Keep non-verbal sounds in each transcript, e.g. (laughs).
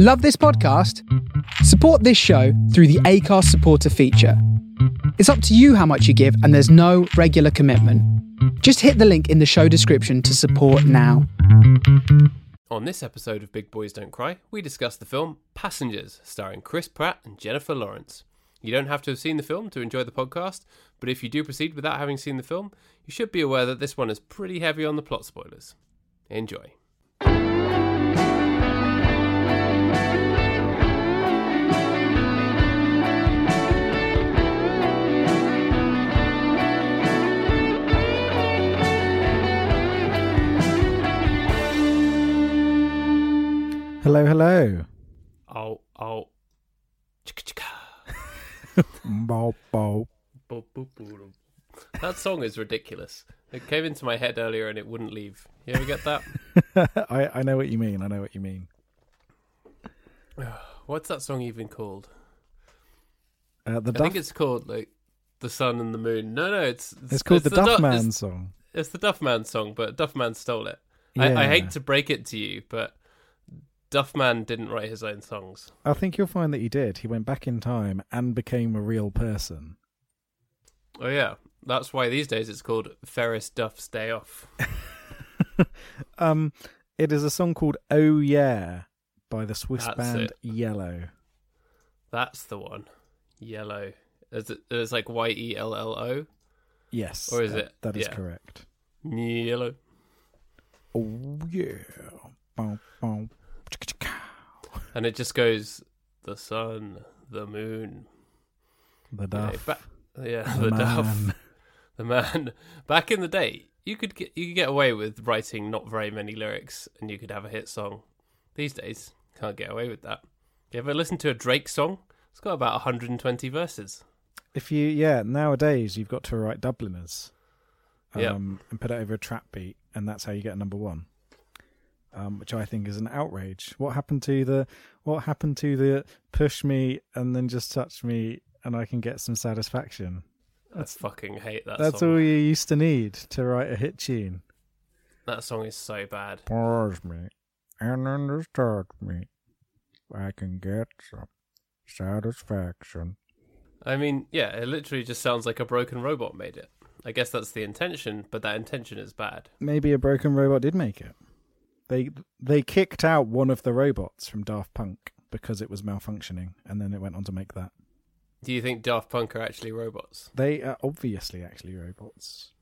Love this podcast? Support this show through the Acast supporter feature. It's up to you how much you give, and there's no regular commitment. Just hit the link in the show description to support now. On this episode of Big Boys Don't Cry, we discuss the film Passengers, starring Chris Pratt and Jennifer Lawrence. You don't have to have seen the film to enjoy the podcast, but if you do proceed without having seen the film, you should be aware that this one is pretty heavy on the plot spoilers. Enjoy. Hello, hello. Oh, oh. Chicka chicka. Bow, bow. Boop, boop, boop. That song is ridiculous. It came into my head earlier and it wouldn't leave. You ever get that? (laughs) I, I know what you mean. I know what you mean. (sighs) What's that song even called? Uh, the I Duff, think it's called like the sun and the moon. No, no, it's it's called the Duffman Du- Man It's, song. it's the Duffman song, but Duffman stole it. I, I hate to break it to you, but Duffman didn't write his own songs. I think you'll find that he did. He went back in time and became a real person. Oh yeah, that's why these days it's called Ferris Duff's Day Off. (laughs) Um, it is a song called "Oh Yeah" by the Swiss That's band it. Yello. That's the one. Yello. Is it? It's like Y E L L O. Yes, Or is that- it? That is Yeah. correct. Yello. Oh yeah. Bow, bow. And it just goes the sun, the moon, The Duff. ba- yeah, the the, duff, (laughs) the man. Back in the day, you could get you could get away with writing not very many lyrics, and you could have a hit song. These days, can't get away with that. You ever listen to a Drake song? It's got about 120 verses. If you, yeah, nowadays you've got to write Dubliners, um, Yeah. and put it over a trap beat, and that's how you get a number one. Um, which I think is an outrage. What happened to the? What happened to the push me and then just touch me and I can get some satisfaction? I fucking hate that That's song. all you used to need to write a hit tune. That song is so bad. Push me and then just touch me. I can get some satisfaction. I mean, yeah, it literally just sounds like a broken robot made it. I guess that's the intention, but that intention is bad. maybe a broken robot did make it. They they kicked out one of the robots from Daft Punk because it was malfunctioning, and then it went on to make that. Do you think Daft Punk are actually robots? They are obviously actually robots.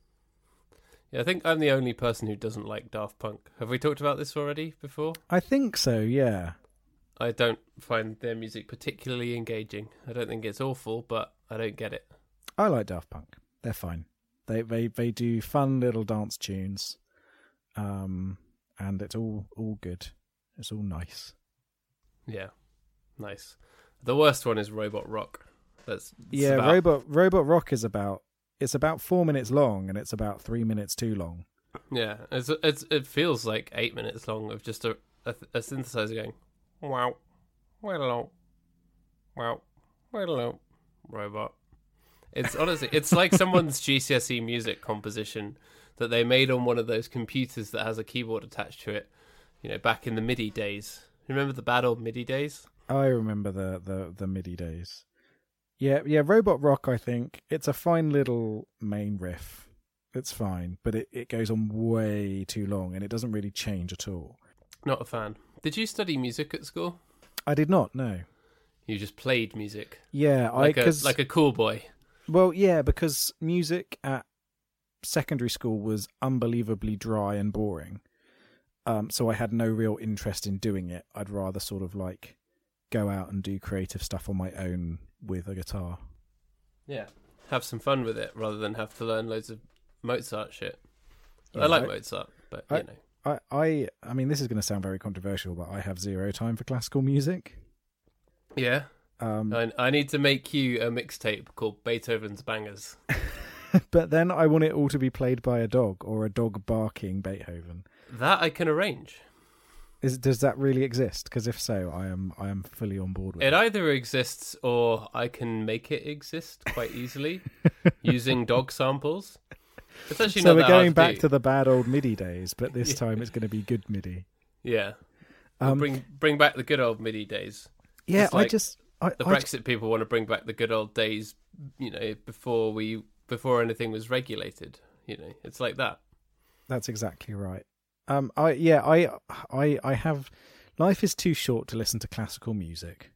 Yeah, I think I'm the only person who doesn't like Daft Punk. Have we talked about this already before? I think so. Yeah. I don't find their music particularly engaging. I don't think it's awful, but I don't get it. I like Daft Punk. They're fine. They they they do fun little dance tunes, um, and it's all all good. It's all nice. Yeah, nice. The worst one is Robot Rock. That's yeah, about- robot robot rock is about it's about four minutes long, and it's about three minutes too long. Yeah, it's, it's it feels like eight minutes long of just a a, a synthesizer going, wow, hello, wow, hello, robot. It's honestly, it's like someone's GCSE music composition that they made on one of those computers that has a keyboard attached to it. You know, back in the MIDI days. Remember the bad old MIDI days? I remember the the the MIDI days. Yeah, yeah, Robot Rock. I think it's a fine little main riff. It's fine, but it, it goes on way too long, and it doesn't really change at all. Not a fan. Did you study music at school? I did not know. You just played music Yeah, I like a because like a cool boy. well, yeah, because music at secondary school was unbelievably dry and boring. Um, so I had no real interest in doing it. I'd rather sort of like go out and do creative stuff on my own with a guitar. Yeah. Have some fun with it rather than have to learn loads of Mozart shit. Yeah, I like I- Mozart, but I- you know. I, I, I mean, this is going to sound very controversial, but I have zero time for classical music. Yeah. Um, I, I need to make you a mixtape called Beethoven's Bangers. (laughs) (laughs) but then I want it all to be played by a dog or a dog barking Beethoven. That I can arrange. Is does that really exist? Because if so, I am I am fully on board with It it. either exists or I can make it exist quite easily (laughs) using dog samples. It's actually so we're going back do. to the bad old MIDI days, but this (laughs) Yeah. time it's going to be good MIDI. Yeah. Um, bring bring back the good old MIDI days. yeah, it's I just I, The I Brexit people want to bring back the good old days, you know, before we before anything was regulated. You know, it's like that. That's exactly right. Um, I yeah, I I I have. Life is too short to listen to classical music.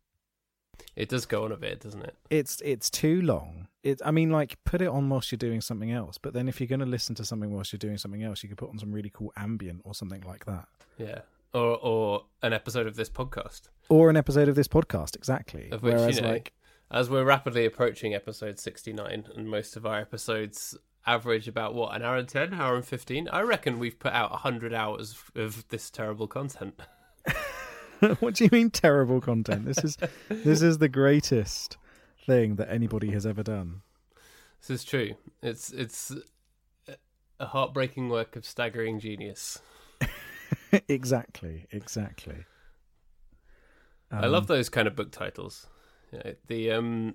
It does go on a bit, doesn't it? It's it's too long. It I mean, like put it on whilst you're doing something else. But then if you're going to listen to something whilst you're doing something else, you could put on some really cool ambient or something like that, Yeah. Or or an episode of this podcast. or an episode of this podcast. Exactly. Of which, Whereas you know, like As we're rapidly approaching episode 69, and most of our episodes average about what, an hour and 10, hour and 15, I reckon we've put out 100 hours of this terrible content. (laughs) (laughs) what do you mean terrible content? This is (laughs) this is the greatest thing that anybody has ever done. This is true. It's it's a heartbreaking work of staggering genius. exactly, exactly. I love Um, those kind of book titles. Know, the um,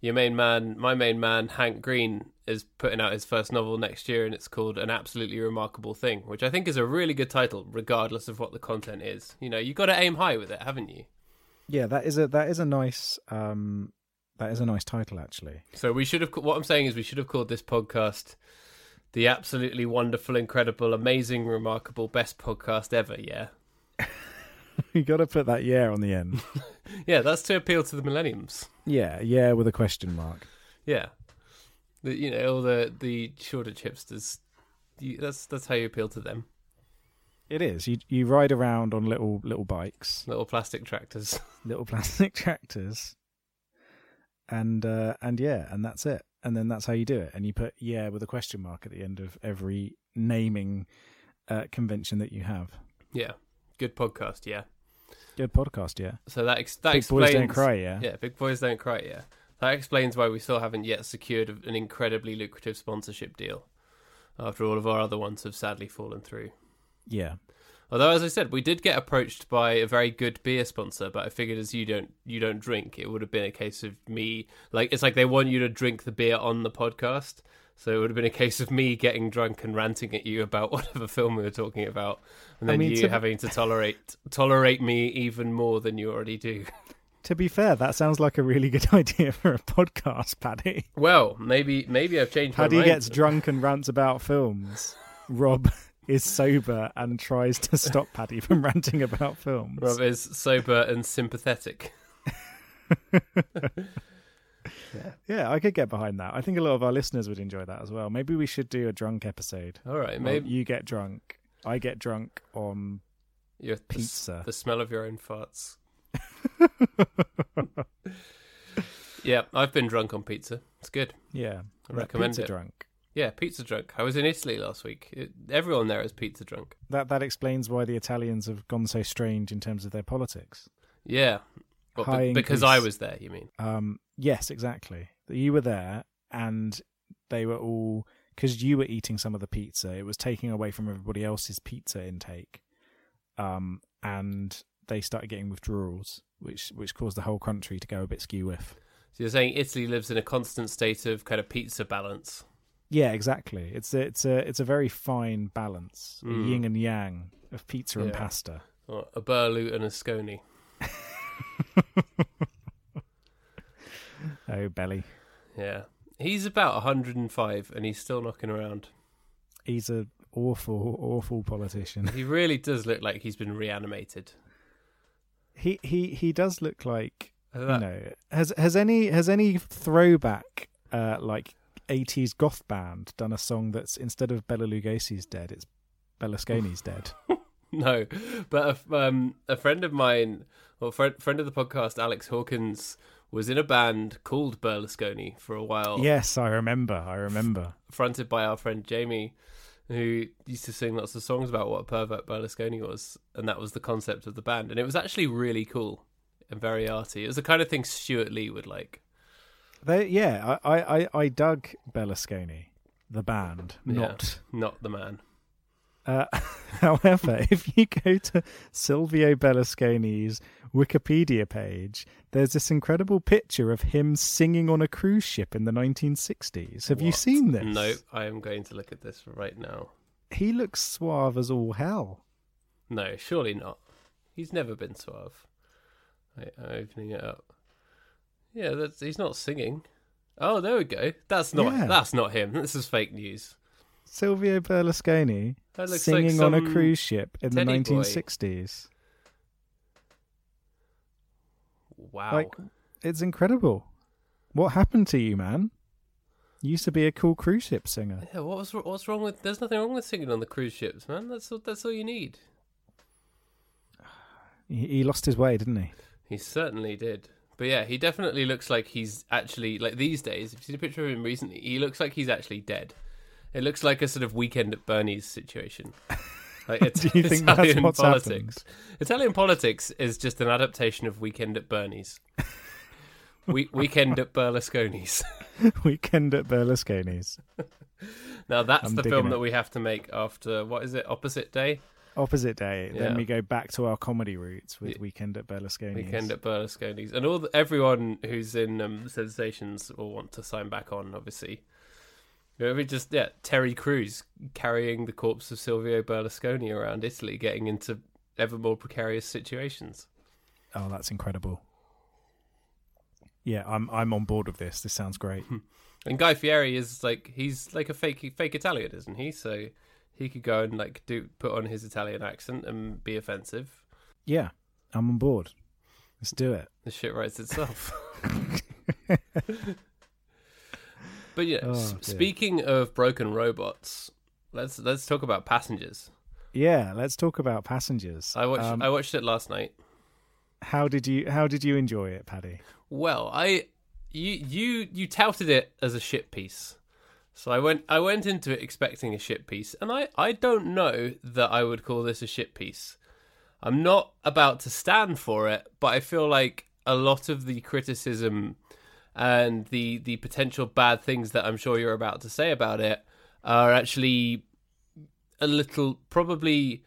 your main man, my main man, Hank Green, is putting out his first novel next year, and it's called "An Absolutely Remarkable Thing," which I think is a really good title, regardless of what the content is. You know, you got to aim high with it, haven't you? Yeah, that is a that is a nice um that is a nice title actually. So we should have. What I'm saying is, we should have called this podcast "The Absolutely Wonderful, Incredible, Amazing, Remarkable, Best Podcast Ever." Yeah, (laughs) you got to put that yeah on the end. (laughs) yeah, that's to appeal to the millenniums. yeah, yeah with a question mark. Yeah, the, you know all the the shorter chipsters. You, that's that's how you appeal to them. It is. You you ride around on little little bikes, Little plastic tractors. (laughs) little plastic tractors, and uh, and yeah, and that's it. And then that's how you do it. And you put yeah with a question mark at the end of every naming uh, convention that you have. yeah, good podcast. Yeah. Good podcast, yeah. So that ex- that Big explains. boys don't cry, yeah. Yeah, big boys don't cry. Yeah, that explains why we still haven't yet secured an incredibly lucrative sponsorship deal. After all of our other ones have sadly fallen through. Yeah. Although, as I said, we did get approached by a very good beer sponsor, but I figured as you don't you don't drink, it would have been a case of me like it's like they want you to drink the beer on the podcast, so it would have been a case of me getting drunk and ranting at you about (laughs) whatever film we were talking about, and I then mean, you to- having to tolerate tolerate me even more than you already do. To be fair, that sounds like a really good (laughs) idea for a podcast, Paddy. Well, maybe maybe I've changed Paddy my mind. gets drunk and rants about films. Rob (laughs) is sober and tries to stop Paddy from ranting about films. Rob is sober and sympathetic. Yeah, yeah, I could get behind that. I think a lot of our listeners would enjoy that as well. Maybe we should do a drunk episode. All right, maybe you get drunk, I get drunk on you're the, pizza. the smell of your own farts. (laughs) Yeah, I've been drunk on pizza. It's good. yeah, I recommend pizza it. drunk. Yeah, pizza drunk. I was in Italy last week. It, everyone there is pizza drunk. That that explains why the Italians have gone so strange in terms of their politics. Yeah. Well, High because. I was there, you mean? Um, yes, exactly. You were there, and they were all because you were eating some of the pizza. It was taking away from everybody else's pizza intake, um, and they started getting withdrawals, which which caused the whole country to go a bit skew with. So you're saying Italy lives in a constant state of kind of pizza balance. Yeah, exactly. It's a, it's a it's a very fine balance, Mm. yin and yang of pizza and pasta. Or a burlu and a scone. (laughs) Oh, belly. Yeah. He's about 105 and he's still knocking around. He's an awful, awful politician. He really does look like he's been reanimated. He he he does look like you know has has any has any throwback uh like 80s goth band done a song that's instead of Bela Lugosi's dead it's Berlusconi's dead (laughs) (laughs) No, but a, um, a friend of mine, or friend, friend of the podcast, Alex Hawkins, was in a band called Berlusconi for a while. yes I remember I remember fronted by our friend Jamie, who used to sing lots of songs about what a pervert Berlusconi was, and that was the concept of the band. And it was actually really cool and very arty. It was the kind of thing Stewart Lee would like. they yeah I I I, dug Berlusconi the band Yeah. not Not the man. Uh, (laughs) however, if you go to Silvio Berlusconi's Wikipedia page, there's this incredible picture of him singing on a cruise ship in the 1960s. Have you seen this? No, I am going to look at this right now. He looks suave as all hell. No, surely not. He's never been suave. Wait, I'm opening it up. Yeah, that's he's not singing. Oh, there we go. That's not Yeah. that's not him. (laughs) This is fake news. Silvio Berlusconi singing like on a cruise ship in the teddy boy. 1960s. Wow. Like, it's incredible. What happened to you, man? You used to be a cool cruise ship singer. yeah, what was what's wrong with? There's nothing wrong with singing on the cruise ships, man. That's all, that's all you need. (sighs) He, he lost his way, didn't he? He certainly did. But yeah, he definitely looks like he's actually like these days. If you see a picture of him recently, he looks like he's actually dead. It looks like a sort of weekend at Bernie's situation. (laughs) Like it's Do you think that's Italian what's politics. Italian politics is just an adaptation of Weekend at Bernie's. (laughs) we- weekend at Berlusconi's. (laughs) Weekend at Berlusconi's. Now that's I'm the film it. that we have to make after what is it? Opposite Day. Opposite day. Yeah. Then we go back to our comedy roots with Yeah. Weekend at Berlusconi's. Weekend at Berlusconi's, and all the, everyone who's in um, Sensations will want to sign back on. Obviously, we just yeah, Terry Crews carrying the corpse of Silvio Berlusconi around Italy, getting into ever more precarious situations. Oh, that's incredible. Yeah, I'm I'm on board with this. This sounds great. (laughs) And Guy Fieri is like he's like a fake fake Italian, isn't he? So he could go and like do put on his Italian accent and be offensive. Yeah, I'm on board. Let's do it. The shit writes itself. (laughs) (laughs) but yeah, Oh, s- speaking of broken robots, let's let's talk about passengers. Yeah, let's talk about passengers. I watched Um, I watched it last night. how did you How did you enjoy it, Paddy? Well, I you you you touted it as a shit piece. So I went I went into it expecting a shit piece, and I I don't know that I would call this a shit piece. I'm not about to stand for it, but I feel like a lot of the criticism and the the potential bad things that I'm sure you're about to say about it are actually a little probably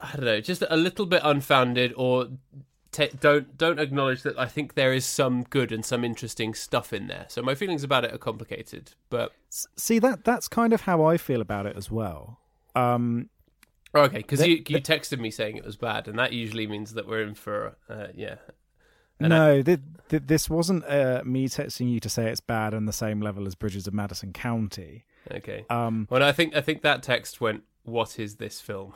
I don't know, just a little bit unfounded or ta don't don't acknowledge that I think there is some good and some interesting stuff in there. So my feelings about it are complicated, but See that that's kind of how I feel about it as well. Um, okay, because you you texted me saying it was bad, and that usually means that we're in for uh, yeah. And no, th- th- this wasn't uh, me texting you to say it's bad on the same level as Bridges of Madison County. Okay. Um, Well, I think I think that text went, "What is this film?"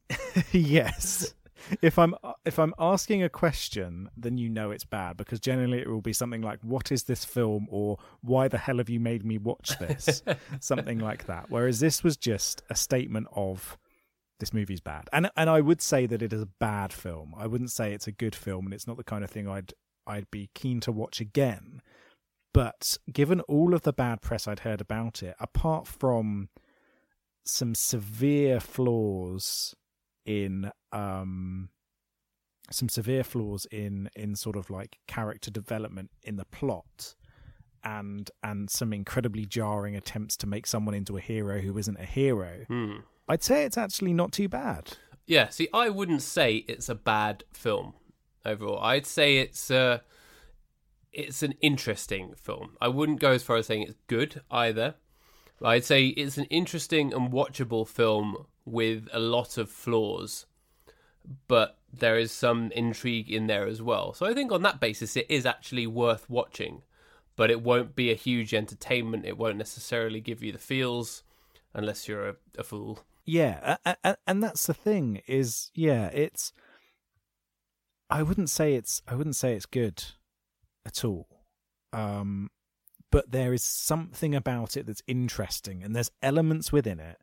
(laughs) yes. If I'm if I'm asking a question, then you know it's bad because generally it will be something like "What is this film?" or "Why the hell have you made me watch this?" (laughs) something like that. Whereas this was just a statement of this movie's bad, and and I would say that it is a bad film. I wouldn't say it's a good film, and it's not the kind of thing I'd I'd be keen to watch again. But given all of the bad press I'd heard about it, apart from some severe flaws in um some severe flaws in in sort of like character development in the plot and and some incredibly jarring attempts to make someone into a hero who isn't a hero Hmm. I'd say it's actually not too bad Yeah, see, I wouldn't say it's a bad film overall. I'd say it's uh it's an interesting film. I wouldn't go as far as saying it's good either. I'd say it's an interesting and watchable film with a lot of flaws, but there is some intrigue in there as well. So I think on that basis, it is actually worth watching, but it won't be a huge entertainment. It won't necessarily give you the feels unless you're a, a fool. Yeah and that's the thing is yeah it's i wouldn't say it's i wouldn't say it's good at all um but there is something about it that's interesting and there's elements within it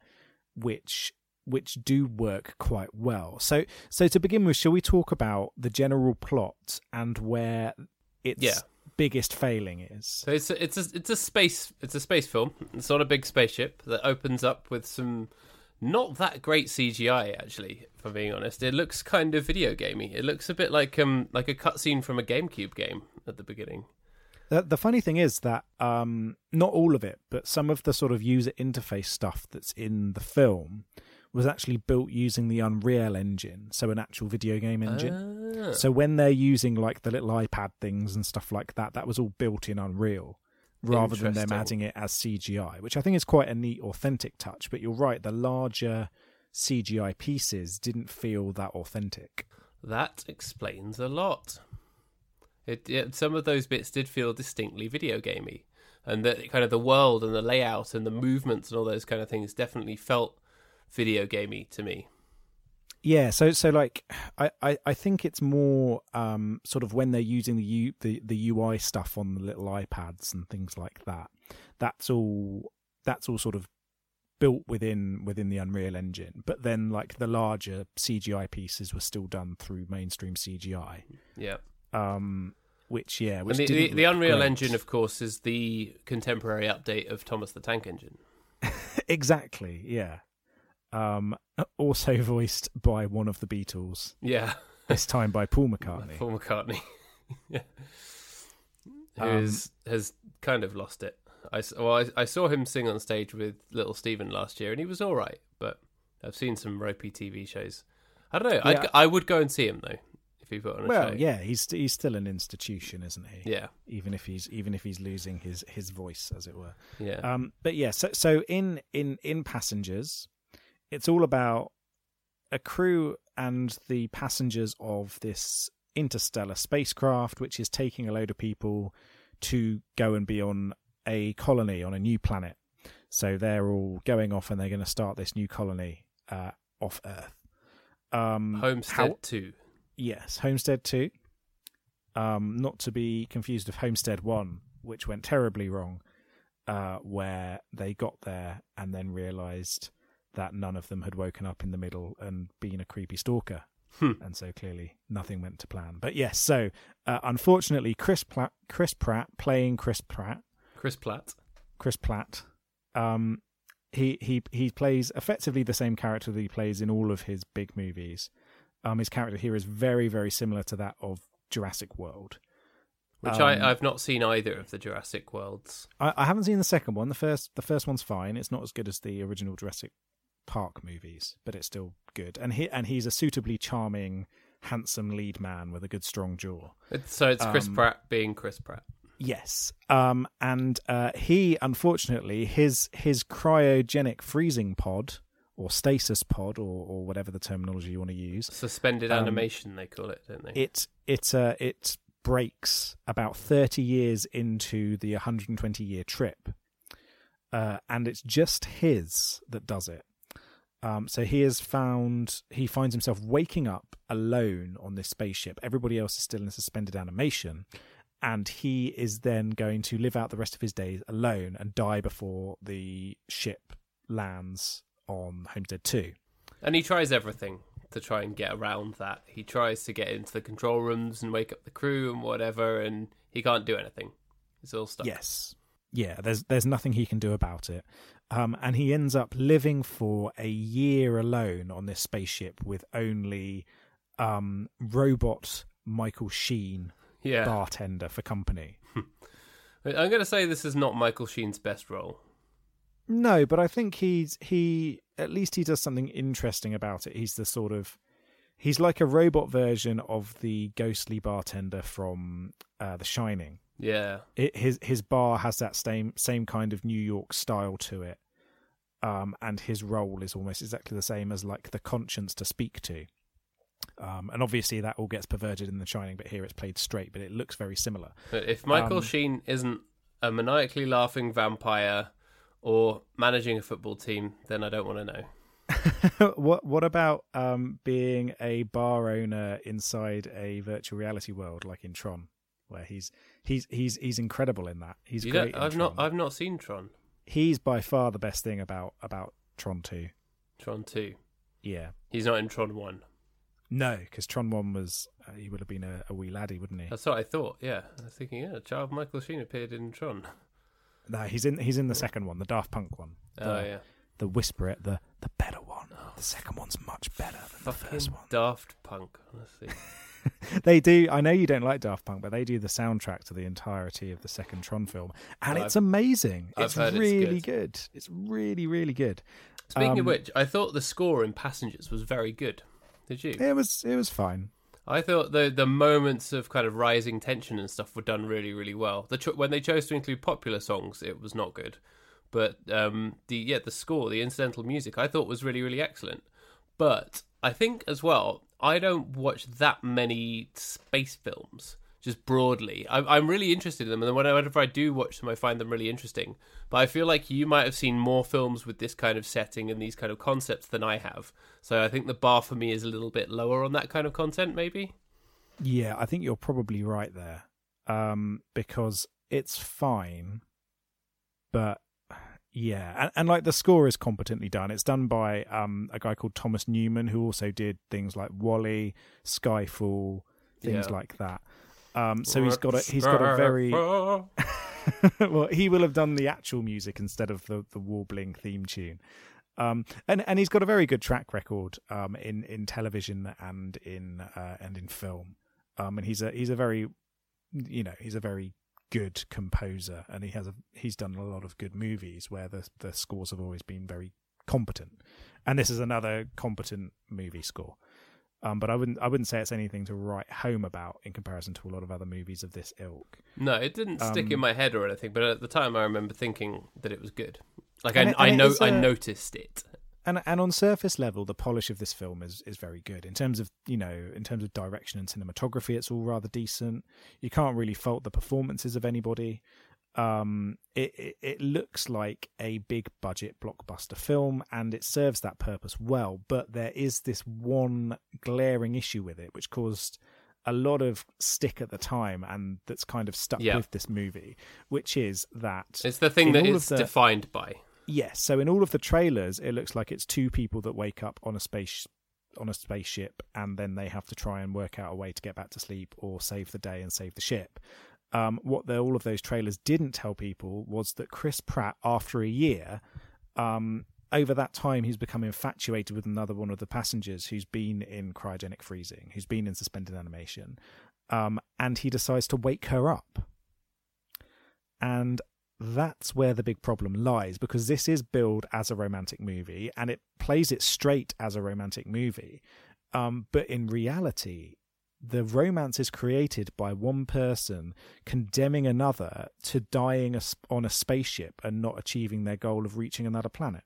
which which do work quite well so so to begin with shall we talk about the general plot and where its Yeah. biggest failing is So it's a, it's a it's a space it's a space film. It's on a big spaceship that opens up with some not that great CGI actually. If I'm being honest, it looks kind of video gamey. It looks a bit like um like a cutscene from a GameCube game at the beginning. The, the funny thing is that um, not all of it, but some of the sort of user interface stuff that's in the film was actually built using the Unreal Engine, so an actual video game engine. Ah. So when they're using like the little iPad things and stuff like that, that was all built in Unreal rather than them adding it as CGI, which I think is quite a neat, authentic touch. But you're right, the larger CGI pieces didn't feel that authentic. That explains a lot. It, it some of those bits did feel distinctly video gamey, and that kind of the world and the layout and the movements and all those kind of things definitely felt video gamey to me. Yeah, so so like I, I, I think it's more um, sort of when they're using the U, the the UI stuff on the little iPads and things like that. That's all that's all sort of built within within the Unreal Engine. But then like the larger CGI pieces were still done through mainstream CGI. Yeah. Um, which yeah, which and the, the, the Unreal great. Engine, of course, is the contemporary update of Thomas the Tank Engine. (laughs) exactly, yeah. Um, (laughs) also voiced by one of the Beatles, Yeah, this time by Paul (laughs) McCartney. Paul McCartney, (laughs) yeah. Um, who's has kind of lost it. I, well, I, I saw him sing on stage with Little Steven last year, and he was all right. But I've seen some ropey TV shows. I don't know. I'd Yeah. g- I would go and see him though if he put on a Well, show. yeah, he's he's still an institution, isn't he? yeah, Even if he's even if he's losing his his voice, as it were. yeah. Um, but yeah, so so in in in passengers, it's all about a crew and the passengers of this interstellar spacecraft, which is taking a load of people to go and be on a colony on a new planet. So they're all going off and they're going to start this new colony uh, off Earth. Um, Homestead how- Two. Yes, Homestead 2. Um, not to be confused with Homestead 1, which went terribly wrong, uh, where they got there and then realised that none of them had woken up in the middle and been a creepy stalker. Hmm. And so clearly nothing went to plan. But yes, so uh, unfortunately, Chris, Platt, Chris Pratt playing Chris Pratt, Chris Platt. Chris Platt, um, he he he plays effectively the same character that he plays in all of his big movies. Um, his character here is very very similar to that of Jurassic World. Which Um, I, I've not seen either of the Jurassic Worlds. I, I haven't seen the second one. The first the first one's fine. It's not as good as the original Jurassic Park movies, but it's still good. And he and he's a suitably charming, handsome lead man with a good strong jaw. It's, so it's Chris Um, Pratt being Chris Pratt. Yes. Um, and uh, he, unfortunately, his his cryogenic freezing pod or stasis pod or, or whatever the terminology you want to use, Suspended um, animation, they call it, don't they? it it uh, it breaks about thirty years into the 120 year trip, uh, and it's just his that does it. Um, so he has found he finds himself waking up alone on this spaceship. Everybody else is still in suspended animation, and he is then going to live out the rest of his days alone and die before the ship lands on Homestead Two. And he tries everything to try and get around that. He tries to get into the control rooms and wake up the crew and whatever, and he can't do anything. He's all stuck. Yes. Yeah, there's there's nothing he can do about it. Um, and he ends up living for a year alone on this spaceship with only um, robot Michael Sheen, Yeah. bartender for company. (laughs) I'm going to say this is not Michael Sheen's best role. No, but I think he's he at least he does something interesting about it. He's the sort of he's like a robot version of the ghostly bartender from uh, The Shining. Yeah. it, his his bar has that same same kind of New York style to it, um, and his role is almost exactly the same as like the conscience to speak to. Um, and obviously that all gets perverted in The Shining, but here it's played straight, but it looks very similar. But if Michael Um, Sheen isn't a maniacally laughing vampire or managing a football team, then I don't want to know. (laughs) what what about um, being a bar owner inside a virtual reality world like in Tron, where he's he's he's he's incredible in that. He's You great. I've not. I've not seen Tron. He's by far the best thing about about Tron Two. Tron 2. Yeah. He's not in Tron 1. No, because Tron One was uh, he would have been a, a wee laddie, wouldn't he? That's what I thought. Yeah. I was thinking, yeah, child Michael Sheen appeared in Tron. (laughs) No, he's in he's in the second one, the Daft Punk one. The, Oh, yeah. the Whisper it, the the better one. The second one's much better than the first one. Daft Punk, honestly. (laughs) (laughs) They do. I know you don't like Daft Punk, but they do the soundtrack to the entirety of the second Tron film, and I've- it's amazing. I've it's heard it's really good. good. It's really really good. Speaking of Um, which, I thought the score in Passengers was very good. Did you? It was it was fine. I thought the the moments of kind of rising tension and stuff were done really really well. The cho- when they chose to include popular songs, it was not good, but um, the yeah the score, the incidental music, I thought was really really excellent. But I think as well, I don't watch that many space films just broadly. I'm, I'm really interested in them, and whenever I do watch them, I find them really interesting. But I feel like you might have seen more films with this kind of setting and these kind of concepts than I have. So I think the bar for me is a little bit lower on that kind of content, maybe. Yeah, I think you're probably right there. Um, because it's fine, but yeah, and, and like the score is competently done. It's done by um a guy called Thomas Newman who also did things like WALL-E, Skyfall, things Yeah. like that. Um, so he's got a he's got a very (laughs) well, he will have done the actual music instead of the the warbling theme tune. Um, and and he's got a very good track record um, in in television and in uh, and in film. Um, and he's a he's a very you know he's a very good composer, and he has a he's done a lot of good movies where the the scores have always been very competent. And this is another competent movie score. Um, but I wouldn't I wouldn't say it's anything to write home about in comparison to a lot of other movies of this ilk. No, it didn't stick in Um, my head or anything, but at the time I remember thinking that it was good. Like I, it- I know is I a- noticed it. And and on surface level, the polish of this film is is very good in terms of you know in terms of direction and cinematography. It's all rather decent. You can't really fault the performances of anybody. Um, it, it it looks like a big budget blockbuster film, and it serves that purpose well. But there is this one glaring issue with it, which caused a lot of stick at the time, and that's kind of stuck Yeah. with this movie, which is that It's the thing in that it's the- defined by. Yes. So in all of the trailers, it looks like it's two people that wake up on a space on a spaceship, and then they have to try and work out a way to get back to sleep or save the day and save the ship. Um, what the, all of those trailers didn't tell people was that Chris Pratt, after a year, um, over that time, he's become infatuated with another one of the passengers who's been in cryogenic freezing, who's been in suspended animation, um, and he decides to wake her up. And that's where the big problem lies because this is billed as a romantic movie and it plays it straight as a romantic movie. Um, but in reality, the romance is created by one person condemning another to dying on a spaceship and not achieving their goal of reaching another planet.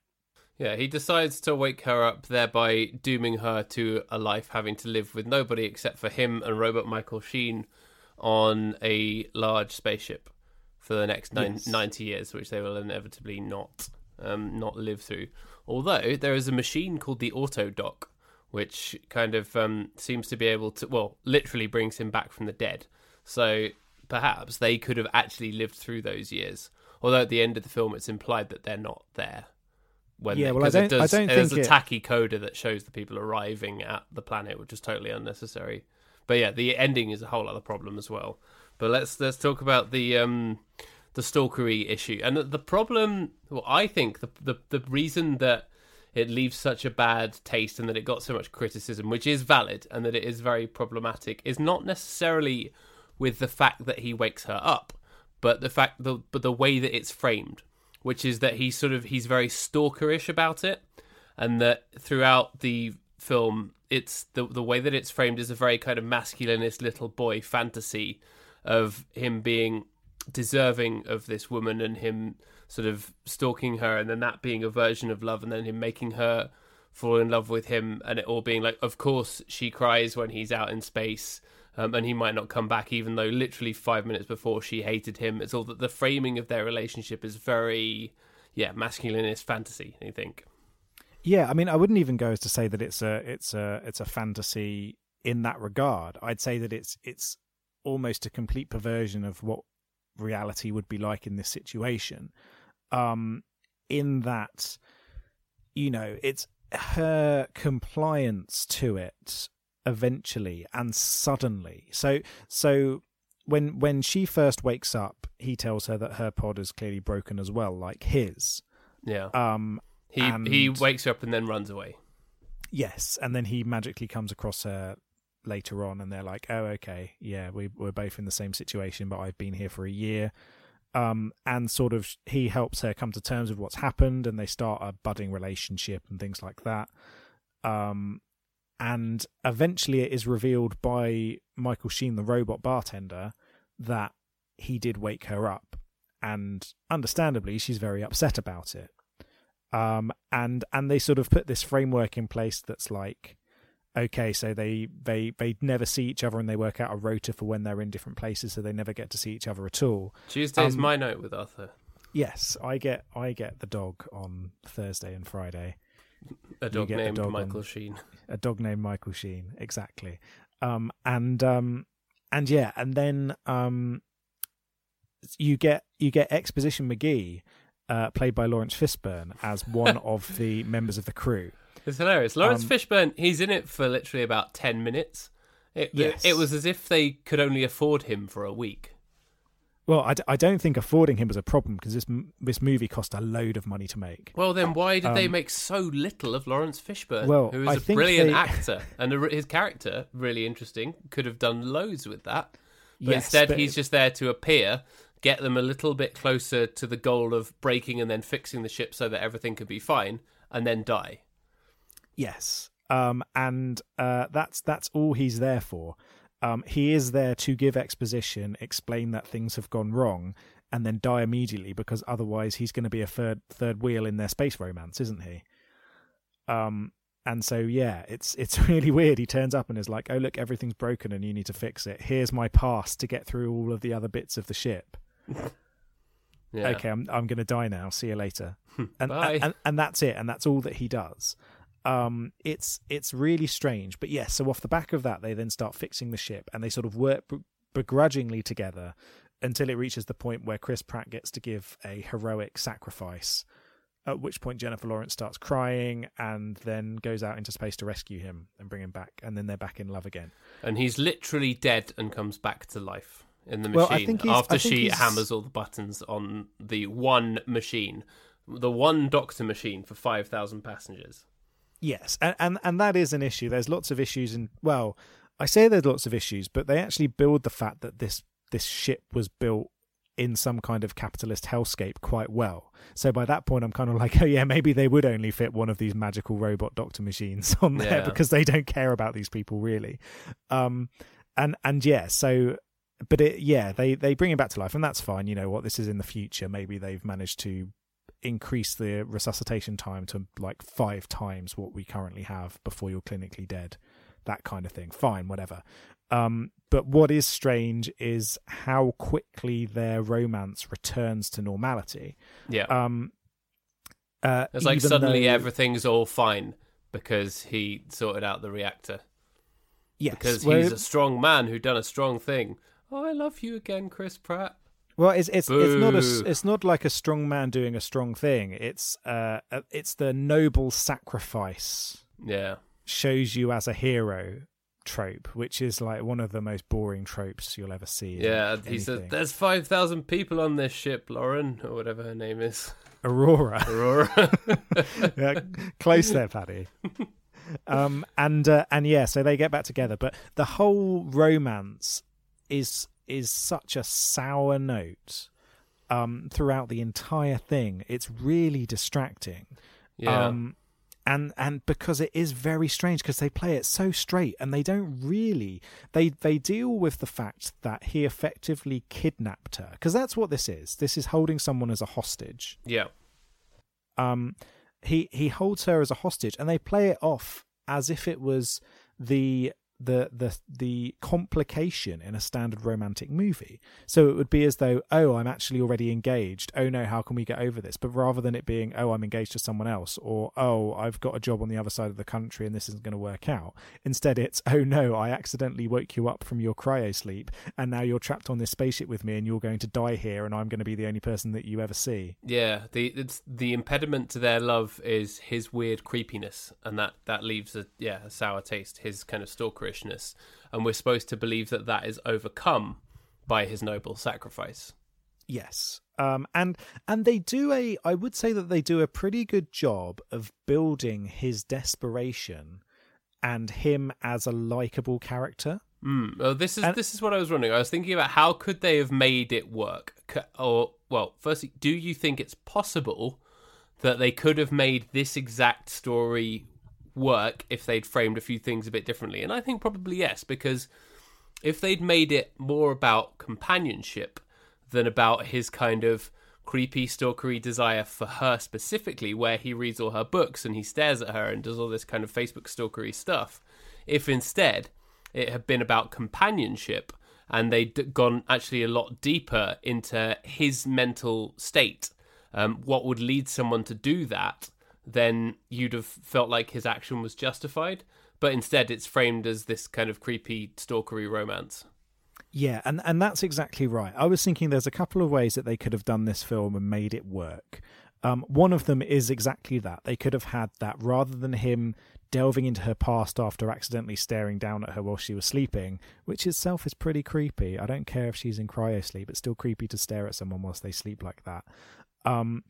Yeah, he decides to wake her up, thereby dooming her to a life having to live with nobody except for him and robot Michael Sheen on a large spaceship for the next nine, Yes. 90 years, which they will inevitably not um, not live through. Although there is a machine called the Autodoc, which kind of um, seems to be able to, well, literally brings him back from the dead. So perhaps they could have actually lived through those years. Although at the end of the film, it's implied that they're not there. When Yeah, they, well, I it don't- I does- don't there's think a it- tacky coda that shows the people arriving at the planet, which is totally unnecessary. But yeah, the ending is a whole other problem as well. But let's let's talk about the um the stalkery issue and the, problem. Well, I think the, the the reason that it leaves such a bad taste and that it got so much criticism, which is valid and that it is very problematic, is not necessarily with the fact that he wakes her up, but the fact the but the way that it's framed, which is that he's sort of he's very stalkerish about it, and that throughout the film, it's the the way that it's framed is a very kind of masculinist little boy fantasy of him being deserving of this woman and him sort of stalking her and then that being a version of love and then him making her fall in love with him and it all being like of course she cries when he's out in space um, and he might not come back even though literally five minutes before she hated him it's all that the framing of their relationship is very yeah masculinist fantasy i think Yeah, I mean, I wouldn't even go as to say that it's a it's a it's a fantasy in that regard. I'd say that it's it's almost a complete perversion of what reality would be like in this situation. Um, in that, you know, it's her compliance to it eventually and suddenly. So so when when she first wakes up, he tells her that her pod is clearly broken as well, like his. yeah Um, he he wakes her up and then runs away Yes, and then he magically comes across her later on, and they're like, "Oh, okay, yeah, we we're both in the same situation, but I've been here for a year." Um, and sort of he helps her come to terms with what's happened, and they start a budding relationship and things like that. Um, and eventually, it is revealed by Michael Sheen, the robot bartender, that he did wake her up, and understandably, she's very upset about it. Um, and and they sort of put this framework in place that's like, okay, so they they they never see each other and they work out a rota for when they're in different places, so they never get to see each other at all. Tuesday's Um, my note with Arthur. Yes, I get I get the dog on Thursday and Friday. A dog named dog Michael on- Sheen. a dog named Michael Sheen, exactly. Um, and um, and yeah, and then um, you get you get Exposition McGee, uh, played by Laurence Fishburne, as one (laughs) of the members of the crew. It's hilarious. Laurence Um, Fishburne, he's in it for literally about 10 minutes. It, Yes. it was as if they could only afford him for a week. Well, I, d- I don't think affording him was a problem because this m- this movie cost a load of money to make. Well, then why did they Um, make so little of Laurence Fishburne, Well, who is I a brilliant they- actor and a, his character really interesting? Could have done loads with that, but Yes, instead but- he's just there to appear, get them a little bit closer to the goal of breaking and then fixing the ship so that everything could be fine, and then die. Yes. Um, and uh, that's that's all he's there for. Um, he is there to give exposition, explain that things have gone wrong, and then die immediately because otherwise he's going to be a third third wheel in their space romance, isn't he? Um, and so yeah, it's it's (laughs) really weird. He turns up and is like, "Oh look, everything's broken and you need to fix it. Here's my pass to get through all of the other bits of the ship." (laughs) Yeah. okay, I'm I'm going to die now. See you later. (laughs) and, Bye. and and that's it. And that's all that he does. Um, it's it's really strange, but yes. So off the back of that, they then start fixing the ship, and they sort of work begrudgingly together until it reaches the point where Chris Pratt gets to give a heroic sacrifice. At which point Jennifer Lawrence starts crying and then goes out into space to rescue him and bring him back, and then they're back in love again. and he's literally dead and comes back to life in the Well, machine think after she he's- hammers all the buttons on the one machine, the one doctor machine for five thousand passengers. Yes, and, and and that is an issue. There's lots of issues, and well, I say there's lots of issues, but they actually build the fact that this this ship was built in some kind of capitalist hellscape quite well. So by that point, I'm kind of like, (laughs) oh yeah, maybe they would only fit one of these magical robot doctor machines (laughs) on there Yeah. because they don't care about these people really. Um, and and yeah, so but it yeah they they bring him back to life, and that's fine. You know what? This is in the future. Maybe they've managed to increase the resuscitation time to like five times what we currently have before you're clinically dead that kind of thing fine whatever um but what is strange is how quickly their romance returns to normality Yeah, um uh it's like suddenly though- everything's all fine because he sorted out the reactor. yes Because well, he's a strong man who done a strong thing. Oh, I love you again, Chris Pratt. Well, it's it's it's not a it's not like a strong man doing a strong thing. It's uh it's the noble sacrifice Yeah, shows you as a hero trope, which is like one of the most boring tropes you'll ever see. yeah. He anything. "There's five thousand people on this ship, Lauren, or whatever her name is, Aurora. Aurora." (laughs) yeah, close there, Paddy. Um, and uh, and yeah, so they get back together, but the whole romance is is such a sour note um, throughout the entire thing. It's really distracting. yeah, Um, and and because it is very strange because they play it so straight and they don't really they they deal with the fact that he effectively kidnapped her. Because that's what this is. This is holding someone as a hostage. Yeah, um he he holds her as a hostage and they play it off as if it was the the the the complication in a standard romantic movie so it would be as though oh i'm actually already engaged oh no how can we get over this but rather than it being oh i'm engaged to someone else or oh i've got a job on the other side of the country and this isn't going to work out instead it's oh no i accidentally woke you up from your cryo sleep and now you're trapped on this spaceship with me and you're going to die here and i'm going to be the only person that you ever see yeah. The the impediment to their love is his weird creepiness, and that that leaves a yeah a sour taste. His kind of and we're supposed to believe that that is overcome by his noble sacrifice. Yes. Um and and they do a I would say that they do a pretty good job of building his desperation and him as a likable character. Mm. Well, this is And- this is what I was wondering. I was thinking about how could they have made it work? Or well, firstly, do you think it's possible that they could have made this exact story work if they'd framed a few things a bit differently? And I think probably yes, because if they'd made it more about companionship than about his kind of creepy stalkery desire for her specifically where he reads all her books and he stares at her and does all this kind of facebook stalkery stuff if instead it had been about companionship and they'd gone actually a lot deeper into his mental state um, what would lead someone to do that then you'd have felt like his action was justified but instead it's framed as this kind of creepy stalkery romance Yeah, and and that's exactly right. I was thinking there's a couple of ways that they could have done this film and made it work. Um, one of them is exactly that. They could have had that rather than him delving into her past after accidentally staring down at her while she was sleeping, which itself is pretty creepy. I don't care if she's in cryosleep; it's still creepy to stare at someone whilst they sleep like that. Um,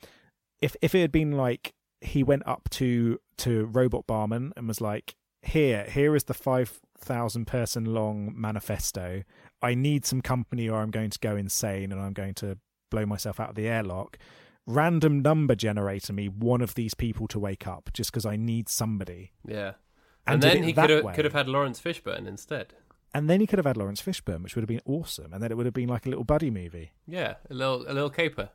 if if it had been like he went up to to Robot Barman and was like, "Here, here is the five thousand person long manifesto. I need some company, or I'm going to go insane, and I'm going to blow myself out of the airlock." Random number generator me one of these people to wake up just because I need somebody. yeah And and, then he could have could have had Laurence Fishburne instead. And then he could have had Laurence Fishburne, which would have been awesome, and then it would have been like a little buddy movie. Yeah, a little a little caper.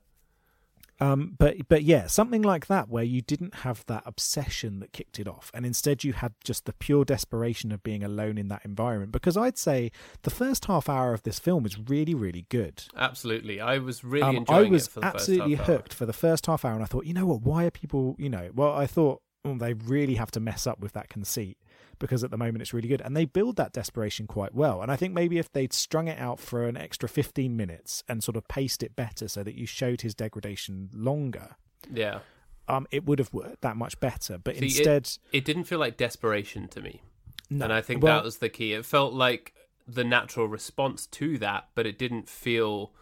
Um, but but yeah, something like that where you didn't have that obsession that kicked it off, and instead you had just the pure desperation of being alone in that environment. Because I'd say the first half hour of this film is really really good. Absolutely, I was really Um, enjoying I was it for the absolutely first half hour. hooked for the first half hour, and I thought, you know what? Why are people? You know, well, I thought oh, they really have to mess up with that conceit because at the moment it's really good, and they build that desperation quite well. And I think maybe if they'd strung it out for an extra fifteen minutes and sort of paced it better so that you showed his degradation longer, Yeah, um, it would have worked that much better. But See, it- instead, it didn't feel like desperation to me, no. and I think Well, that was the key. It felt like the natural response to that, but it didn't feel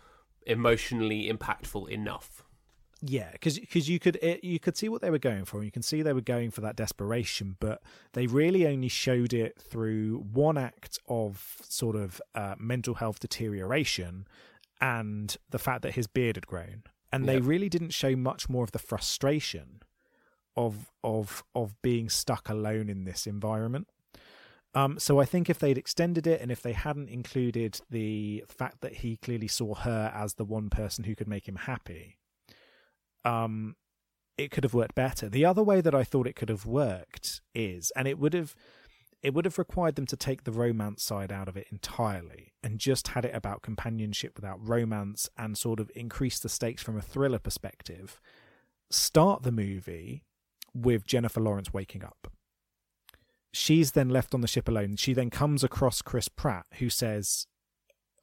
emotionally impactful enough. Yeah, because because you could it, you could see what they were going for, and you can see they were going for that desperation, but they really only showed it through one act of sort of uh, mental health deterioration and the fact that his beard had grown, and they Yeah. really didn't show much more of the frustration of of of being stuck alone in this environment. Um, so I think if they'd extended it and if they hadn't included the fact that he clearly saw her as the one person who could make him happy, um, it could have worked better. The other way that I thought it could have worked is, and it would have, it would have required them to take the romance side out of it entirely and just had it about companionship without romance and sort of increase the stakes from a thriller perspective. Start the movie with Jennifer Lawrence waking up. She's then left on the ship alone. She then comes across Chris Pratt, who says,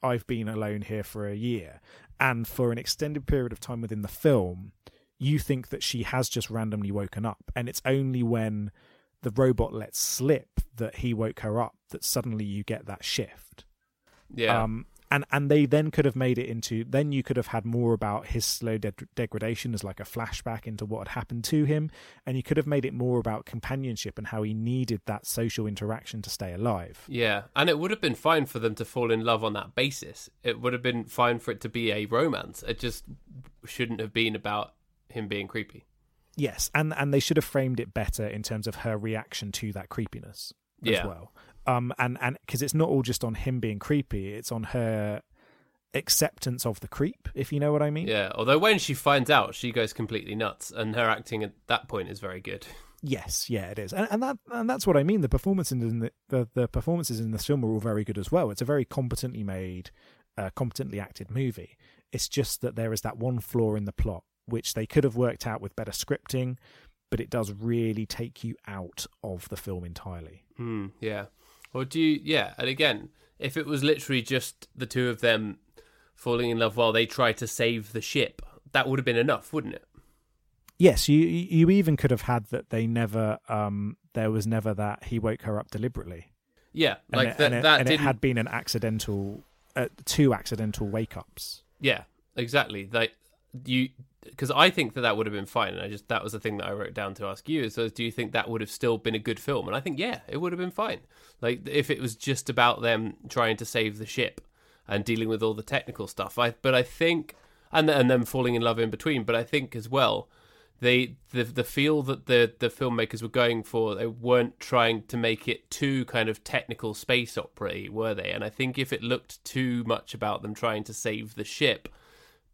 I've been alone here for a year. And for an extended period of time within the film, you think that she has just randomly woken up. And it's only when the robot lets slip that he woke her up that suddenly you get that shift. Yeah, Um, and and they then could have made it into then you could have had more about his slow de- degradation as like a flashback into what had happened to him and you could have made it more about companionship and how he needed that social interaction to stay alive yeah, and it would have been fine for them to fall in love on that basis. It would have been fine for it to be a romance. It just shouldn't have been about him being creepy. yes and and they should have framed it better in terms of her reaction to that creepiness as Yeah. well um and and because it's not all just on him being creepy it's on her acceptance of the creep if you know what i mean Yeah, although when she finds out, she goes completely nuts, and her acting at that point is very good. (laughs) Yes, yeah, it is, and, and that and that's what I mean. The performances in the, the the performances in this film are all very good as well. It's a very competently made, uh, competently acted movie. It's just that there is that one flaw in the plot which they could have worked out with better scripting, but it does really take you out of the film entirely. Hmm, yeah. Or do you? Yeah, and again, if it was literally just the two of them falling in love while they try to save the ship, that would have been enough, wouldn't it? Yes, you you even could have had that they never um there was never that he woke her up deliberately. Yeah, And like it, that. and it, that and it didn't. had been an accidental uh, two accidental wake ups. Yeah, exactly. Like you, because I think that that would have been fine, and I just that was the thing that I wrote down to ask you. So uh, do you think that would have still been a good film? And I think yeah, it would have been fine. Like if it was just about them trying to save the ship and dealing with all the technical stuff. I but I think and and them falling in love in between. But I think as well. They the the feel that the the filmmakers were going for they weren't trying to make it too kind of technical space opera were they and I think if it looked too much about them trying to save the ship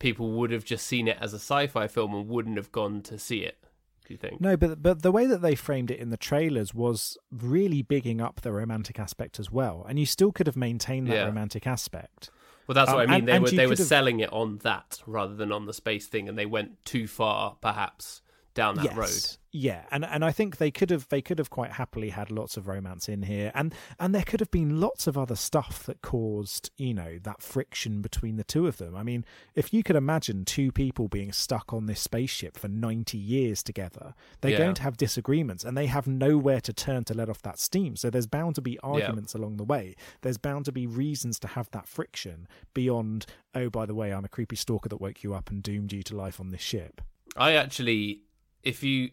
people would have just seen it as a sci-fi film and wouldn't have gone to see it. Do you think? No, but but the way that they framed it in the trailers was really bigging up the romantic aspect as well, and you still could have maintained that Yeah. romantic aspect. Well, that's what Um, I mean. and- they and were they were have- selling it on that rather than on the space thing, and they went too far, perhaps, down that road. Yeah, and and I think they could have they could have quite happily had lots of romance in here, and and there could have been lots of other stuff that caused you know that friction between the two of them. I mean, if you could imagine two people being stuck on this spaceship for ninety years together, they're Yeah. going to have disagreements, and they have nowhere to turn to let off that steam. So there's bound to be arguments along the way. There's bound to be reasons to have that friction beyond. Oh, by the way, I'm a creepy stalker that woke you up and doomed you to life on this ship. I actually, if you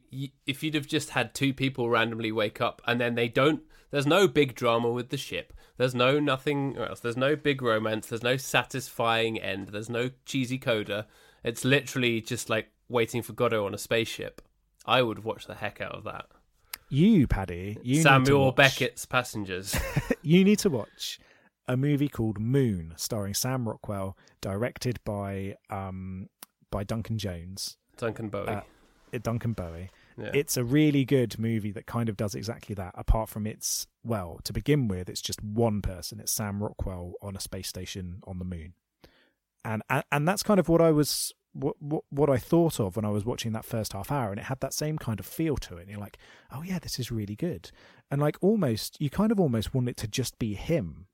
if you'd have just had two people randomly wake up and then they don't, there's no big drama with the ship. There's no nothing else. There's no big romance. There's no satisfying end. There's no cheesy coda. It's literally just like waiting for Godot on a spaceship. I would watch the heck out of that. You, Paddy, you Samuel Beckett's Passengers. (laughs) you need to watch a movie called Moon, starring Sam Rockwell, directed by um by Duncan Jones, Duncan Bowie. Uh, Duncan Bowie. yeah. It's a really good movie that kind of does exactly that. Apart from its well, to begin with, it's just one person. It's Sam Rockwell on a space station on the moon, and and, and that's kind of what I was. What, what what I thought of when I was watching that first half hour, and it had that same kind of feel to it. And you're like, oh yeah, this is really good, and like almost you kind of almost want it to just be him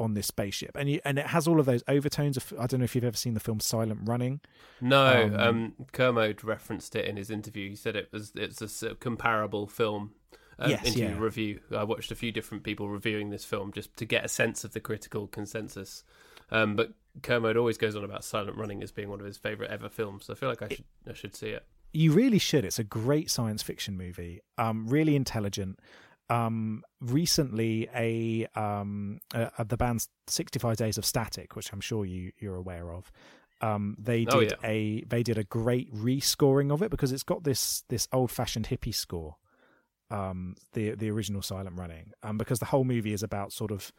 on this spaceship, and you and it has all of those overtones of. I don't know if you've ever seen the film Silent Running. No, Um, um, Kermode referenced it in his interview. He said it was it's a sort of comparable film. Um, Yes, interview yeah. review. I watched a few different people reviewing this film just to get a sense of the critical consensus. Um, but Kermode always goes on about Silent Running as being one of his favorite ever films. So I feel like I should I should see it. You really should. It's a great science fiction movie. Um, really intelligent. Um, recently, a um, uh, uh, the band's Sixty Five Days of Static, which I'm sure you you're aware of. Um, they did Oh, yeah. a they did a great rescoring of it because it's got this this old fashioned hippie score. Um, the the original Silent Running, um, because the whole movie is about sort of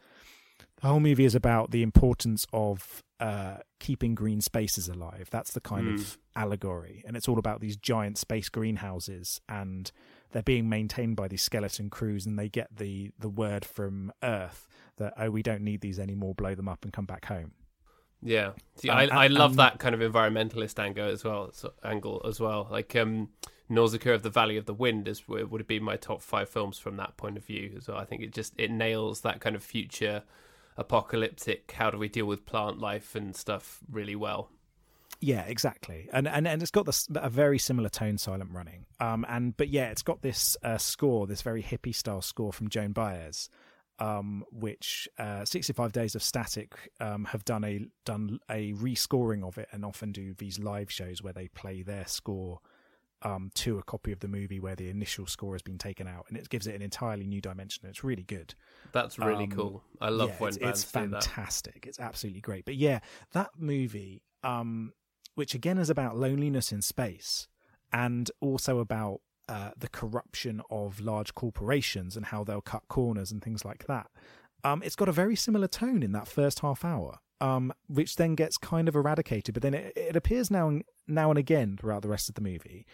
the whole movie is about the importance of uh, keeping green spaces alive. That's the kind Mm. of allegory, and it's all about these giant space greenhouses, and they're being maintained by these skeleton crews, and they get the the word from Earth that oh, we don't need these anymore. Blow them up and come back home. Yeah, See, Um, I I love and- that kind of environmentalist angle as well. So, angle as well. Like um, Nausicaa of the Valley of the Wind is would have been my top five films from that point of view. So I think it just it nails that kind of future apocalyptic. How do we deal with plant life and stuff really well. Yeah, exactly, and and and it's got this a very similar tone, Silent Running. Um, and but yeah, it's got this uh, score, this very hippie style score from Joan Baez, um, which uh, 65 Days of Static um, have done a done a rescoring of it, and often do these live shows where they play their score um, to a copy of the movie where the initial score has been taken out, and it gives it an entirely new dimension. It's really good. That's really Um, cool. I love yeah, when it's, it's fantastic. It's absolutely great. But yeah, that movie, um, which again is about loneliness in space, and also about uh, the corruption of large corporations and how they'll cut corners and things like that. Um, it's got a very similar tone in that first half hour, um, which then gets kind of eradicated. But then it, it appears now and now and again throughout the rest of the movie,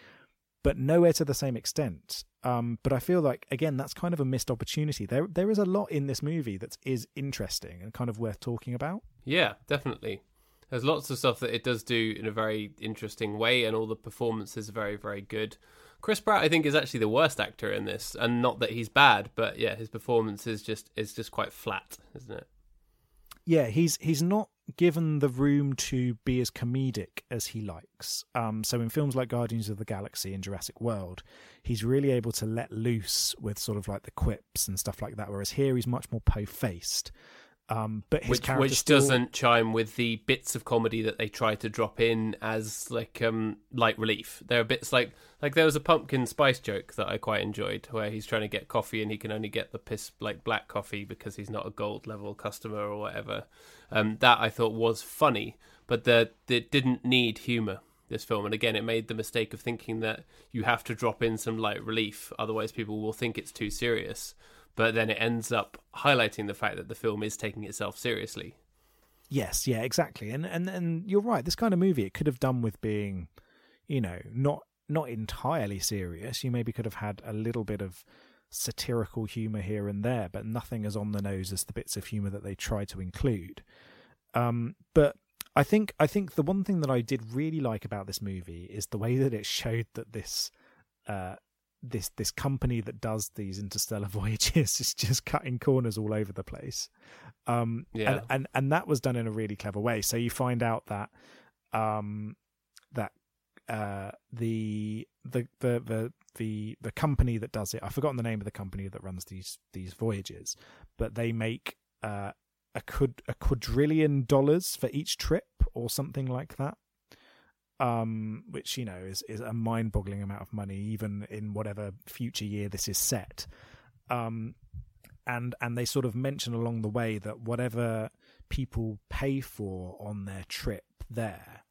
but nowhere to the same extent. Um, but I feel like again that's kind of a missed opportunity. There there is a lot in this movie that is interesting and kind of worth talking about. Yeah, definitely. There's lots of stuff that it does do in a very interesting way, and all the performances are very, very good. Chris Pratt, I think, is actually the worst actor in this, and not that he's bad, but yeah, his performance is just is just quite flat, isn't it? Yeah, he's he's not given the room to be as comedic as he likes. Um, so in films like Guardians of the Galaxy and Jurassic World, he's really able to let loose with sort of like the quips and stuff like that. Whereas here, he's much more po-faced. Um, but his which character which still- doesn't chime with the bits of comedy that they try to drop in as like um light relief. There are bits like like there was a pumpkin spice joke that I quite enjoyed where he's trying to get coffee and he can only get the piss like black coffee because he's not a gold level customer or whatever. Um, that I thought was funny, but the it didn't need humor. This film, and again, it made the mistake of thinking that you have to drop in some light relief, otherwise people will think it's too serious but then it ends up highlighting the fact that the film is taking itself seriously. Yes, yeah, exactly. And and and you're right. This kind of movie it could have done with being, you know, not not entirely serious. You maybe could have had a little bit of satirical humor here and there, but nothing as on the nose as the bits of humor that they try to include. Um, but I think I think the one thing that I did really like about this movie is the way that it showed that this uh, this this company that does these interstellar (laughs) voyages is just cutting corners all over the place. Um, Yeah. and, and and that was done in a really clever way. So you find out that um, that uh, the, the the the the the company that does it, I've forgotten the name of the company that runs these these voyages, but they make uh, a quad, a quadrillion dollars for each trip or something like that um, which you know is is a mind-boggling amount of money, even in whatever future year this is set. Um, and and they sort of mention along the way that whatever people pay for on their trip there,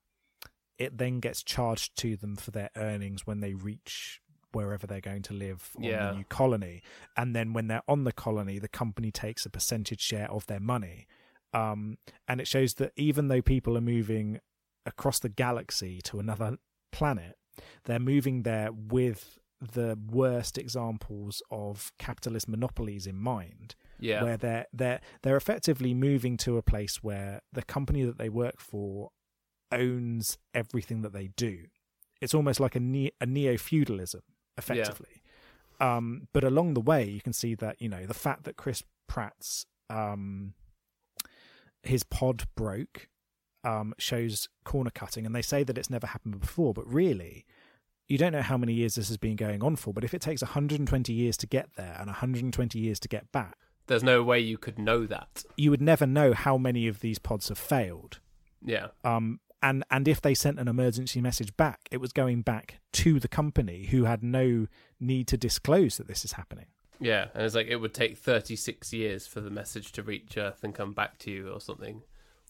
it then gets charged to them for their earnings when they reach wherever they're going to live on Yeah. the new colony. And then when they're on the colony, the company takes a percentage share of their money. Um, and it shows that even though people are moving across the galaxy to another planet, they're moving there with the worst examples of capitalist monopolies in mind Yeah. where they're they're they're effectively moving to a place where the company that they work for owns everything that they do. It's almost like a ne- a neo feudalism, effectively. Um, but along the way, you can see that you know the fact that Chris Pratt's um, his pod broke um, shows corner cutting, and they say that it's never happened before, but really. You don't know how many years this has been going on for, but if it takes 120 years to get there and 120 years to get back, There's no way you could know that. you would never know how many of these pods have failed. Yeah. Um, and and if they sent an emergency message back, it was going back to the company who had no need to disclose that this is happening. Yeah. And it's like it would take 36 years for the message to reach Earth and come back to you or something.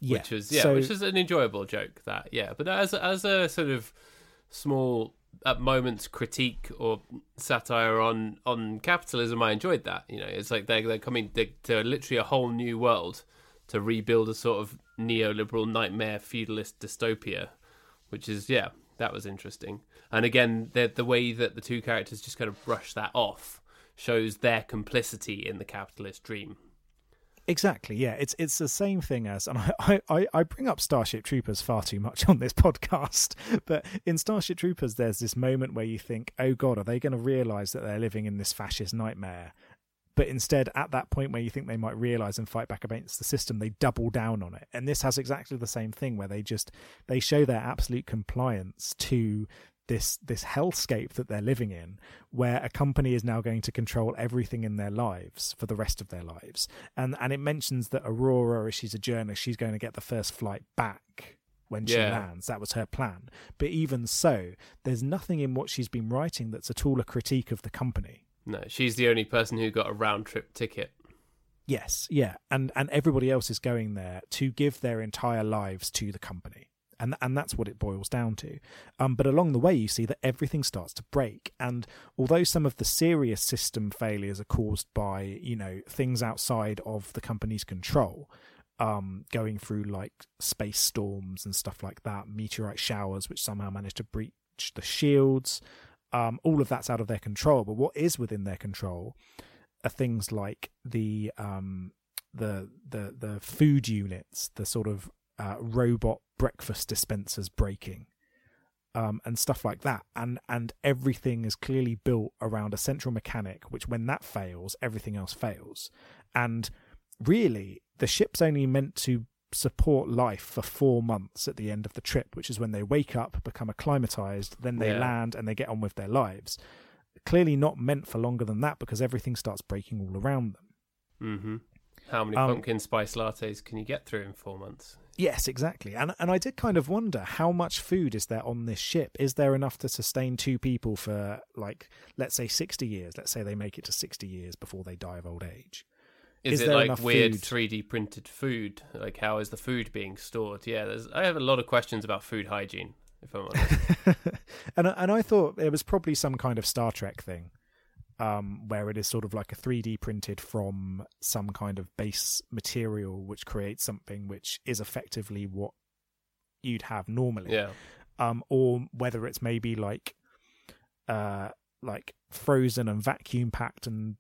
Yeah. Which was yeah, So- which is an enjoyable joke. That yeah, but as as a sort of small at moments critique or satire on on capitalism, I enjoyed that. You know, it's like they're they're coming to, to literally a whole new world to rebuild a sort of neoliberal nightmare feudalist dystopia, which is yeah, that was interesting. And again, the the way that the two characters just kind of brush that off shows their complicity in the capitalist dream. Exactly. Yeah. It's it's the same thing as, and I, I, I bring up Starship Troopers far too much on this (laughs) podcast, but in Starship Troopers, there's this moment where you think, oh God, are they going to realize that they're living in this fascist nightmare? But instead, at that point where you think they might realize and fight back against the system, they double down on it. And this has exactly the same thing where they just they show their absolute compliance to this this hellscape that they're living in where a company is now going to control everything in their lives for the rest of their lives. And and it mentions that aurora as she's a journalist she's going to get the first flight back when she Yeah. lands. That was her plan. But even so there's nothing in what she's been writing that's at all a critique of the company. No, she's the only person who got a round trip ticket. Yes, yeah, and and everybody else is going there to give their entire lives to the company, and and that's what it boils down to. Um, but along the way, you see that everything starts to break, and although some of the serious system failures are caused by you know things outside of the company's control, um, going through like space storms and stuff like that, meteorite showers which somehow manage to breach the shields. Um, all of that's out of their control. But what is within their control are things like the um, the the the food units, the sort of uh, robot breakfast dispensers breaking, um, and stuff like that. And and everything is clearly built around a central mechanic, which when that fails, everything else fails. And really, the ship's only meant to support life for four months at the end of the trip, which is when they wake up, become acclimatized, then they Yeah. land and they get on with their lives. Clearly not meant for longer than that because everything starts breaking all around them. Mm-hmm. How many Um, pumpkin spice lattes can you get through in four months? Yes, exactly. And and I did kind of wonder how much food is there on this ship? Is there enough to sustain two people for like let's say 60 years? Let's say they make it to 60 years before they die of old age. Is, Is it there like weird food? 3D printed food? Like how is the food being stored? Yeah, there's. I have a lot of questions about food hygiene. If I'm honest. (laughs) and and I thought it was probably some kind of Star Trek thing. Um, where it is sort of like a 3D printed from some kind of base material, which creates something which is effectively what you'd have normally. Yeah. Um, or whether it's maybe like, uh, like frozen and vacuum packed and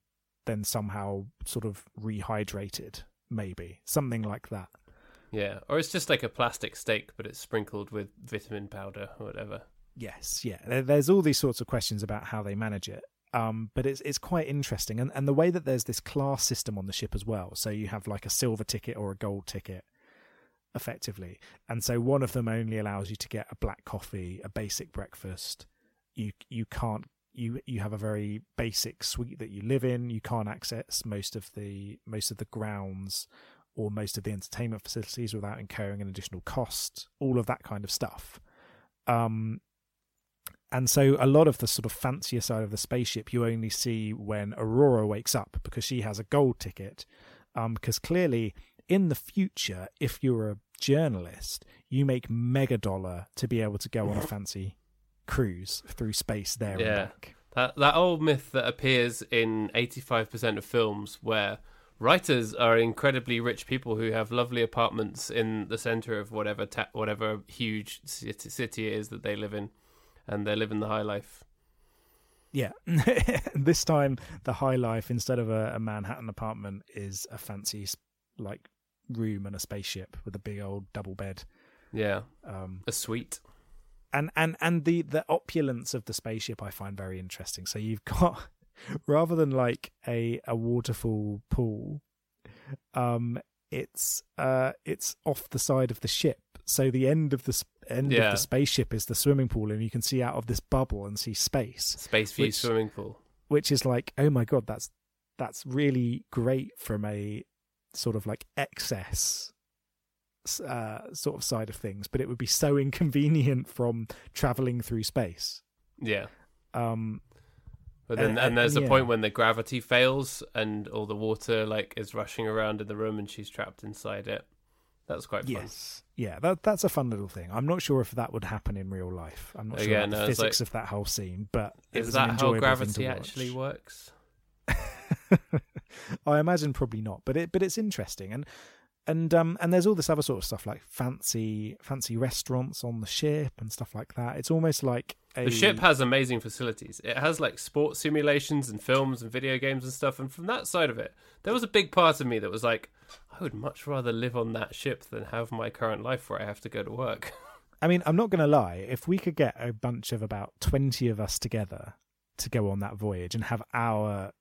then somehow sort of rehydrated, maybe something like that. Yeah. Or it's just like a plastic steak, but it's sprinkled with vitamin powder or whatever. Yes, yeah. There's all these sorts of questions about how they manage it. Um, but it's it's quite interesting, and and the way that there's this class system on the ship as well. So you have like a silver ticket or a gold ticket, effectively, and so one of them only allows you to get a black coffee, a basic breakfast. You you can't you you have a very basic suite that you live in. You can't access most of the most of the grounds or most of the entertainment facilities without incurring an additional cost. All of that kind of stuff. Um, and so a lot of the sort of fancier side of the spaceship you only see when Aurora wakes up because she has a gold ticket. Um, because clearly in the future, if you're a journalist, you make mega dollar to be able to go on a fancy cruise through space there Yeah. and back. That that old myth that appears in eighty five percent of films where writers are incredibly rich people who have lovely apartments in the center of whatever ta- whatever huge city, city it is that they live in, and they're living the high life. Yeah. (laughs) this time, the high life, instead of a, a Manhattan apartment, is a fancy, like, room and a spaceship with a big old double bed. Yeah, Um, a suite. and and and the the opulence of the spaceship I find very interesting. So you've got (laughs) rather than like a a waterfall pool, um, it's uh it's off the side of the ship. So the end of the end Yeah. of the spaceship is the swimming pool, and you can see out of this bubble and see space, Space view Which- swimming pool. which is like, oh my god, that's that's really great from a sort of like excess uh, sort of side of things, but it would be so inconvenient from traveling through space. Yeah. Um, But then, And- and, and- there's and a yeah. point when the gravity fails and all the water like is rushing around in the room and she's trapped inside it. That's quite fun. yes, yeah, that that's a fun little thing. I'm not sure if that would happen in real life. I'm not sure Again, about the no, it's physics like- of that whole scene, but it Is was an that how gravity actually works? (laughs) I imagine probably not, but it but it's interesting and and um and there's all this other sort of stuff like fancy fancy restaurants on the ship and stuff like that. It's almost like a The ship has amazing facilities. It has like sports simulations and films and video games and stuff. And from that side of it, there was a big part of me that was like, I would much rather live on that ship than have my current life where I have to go to work. (laughs) I mean, I'm not going to lie. If we could get a bunch of about 20 of us together to go on that voyage and have our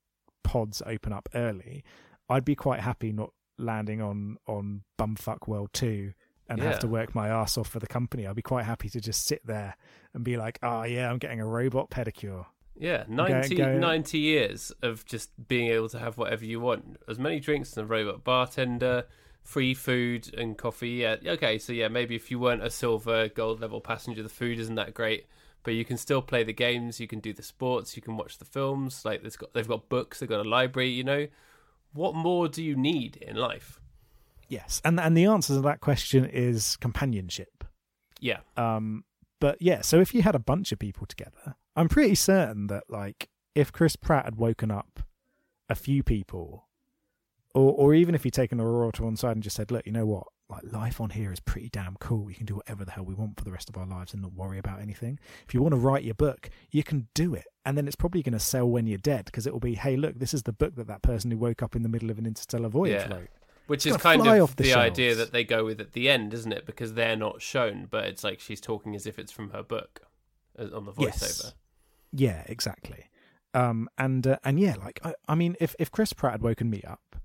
pods open up early, I'd be quite happy not landing on on Bumfuck World 2 and Yeah. have to work my ass off for the company. I'd be quite happy to just sit there and be like, oh, yeah, I'm getting a robot pedicure. Yeah, 90, go- 90 years of just being able to have whatever you want. As many drinks as a robot bartender, free food and coffee. Yeah, okay, so yeah, maybe if you weren't a silver, gold level passenger, the food isn't that great. But you can still play the games, you can do the sports, you can watch the films. Like they've got, they've got books, they've got a library. You know, what more do you need in life? Yes. And, and the answer to that question is companionship. Yeah, Um, but yeah, so if you had a bunch of people together, I'm pretty certain that like if Chris Pratt had woken up a few people, or or even if he'd taken Aurora to one side and just said, "Look, you know what? Like life on here is pretty damn cool. We can do whatever the hell we want for the rest of our lives and not worry about anything. If you want to write your book, you can do it, and then it's probably going to sell when you're dead because it will be, hey, look, this is the book that that person who woke up in the middle of an interstellar voyage Yeah. wrote. Which is kind of the the, idea that they go with at the end, isn't it? Because they're not shown, but it's like she's talking as if it's from her book uh, on the voiceover. Yes. Yeah, exactly. Um, and uh, and yeah, like I, I mean, if if Chris Pratt had woken me up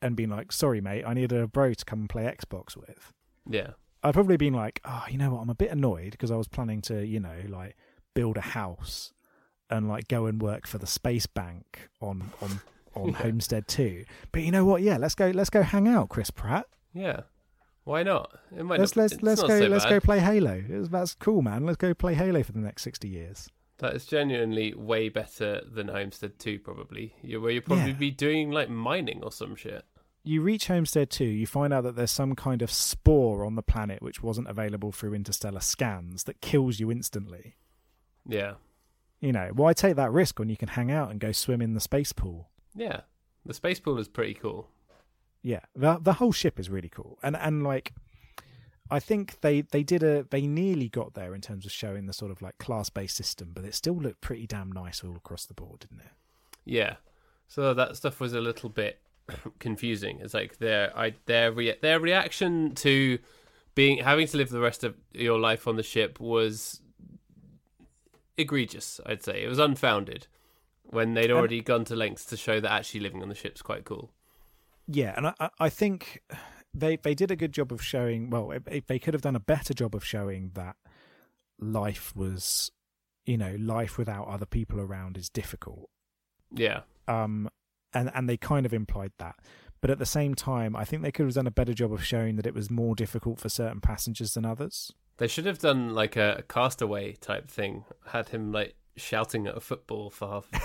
and been like, "Sorry, mate, I need a bro to come and play Xbox with," Yeah. I'd probably been like, "Oh, you know what? I'm a bit annoyed because I was planning to, you know, like build a house and like go and work for the space bank on on on Yeah. Homestead 2. But you know what? Yeah, let's go. Let's go hang out, Chris Pratt. Yeah. Why not? It might Let's not, let's let's not go. so let's bad. go play Halo. It's- That's cool, man. Let's go play Halo for the next sixty years. That is genuinely way better than Homestead 2, probably. You, where you'll probably Yeah. be doing like mining or some shit. you reach Homestead 2, you find out that there's some kind of spore on the planet which wasn't available through interstellar scans that kills you instantly. Yeah. You know, why take that risk when you can hang out and go swim in the space pool? Yeah, the space pool is pretty cool. Yeah, the the whole ship is really cool, and and like, I think they they did a they nearly got there in terms of showing the sort of like class based system, but it still looked pretty damn nice all across the board, didn't it? Yeah, so that stuff was a little bit (coughs) confusing. It's like their I their rea- their reaction to being having to live the rest of your life on the ship was egregious. I'd say it was unfounded when they'd already gone to lengths to show that actually living on the ship's quite cool. Yeah, and I I- think they they did a good job of showing. Well, if- if they could have done a better job of showing that life was, you know, life without other people around is difficult. Yeah, um, and and they kind of implied that. But at the same time, I think they could have done a better job of showing that it was more difficult for certain passengers than others. they should have done like a castaway type thing. Had him like shouting at a football for half of the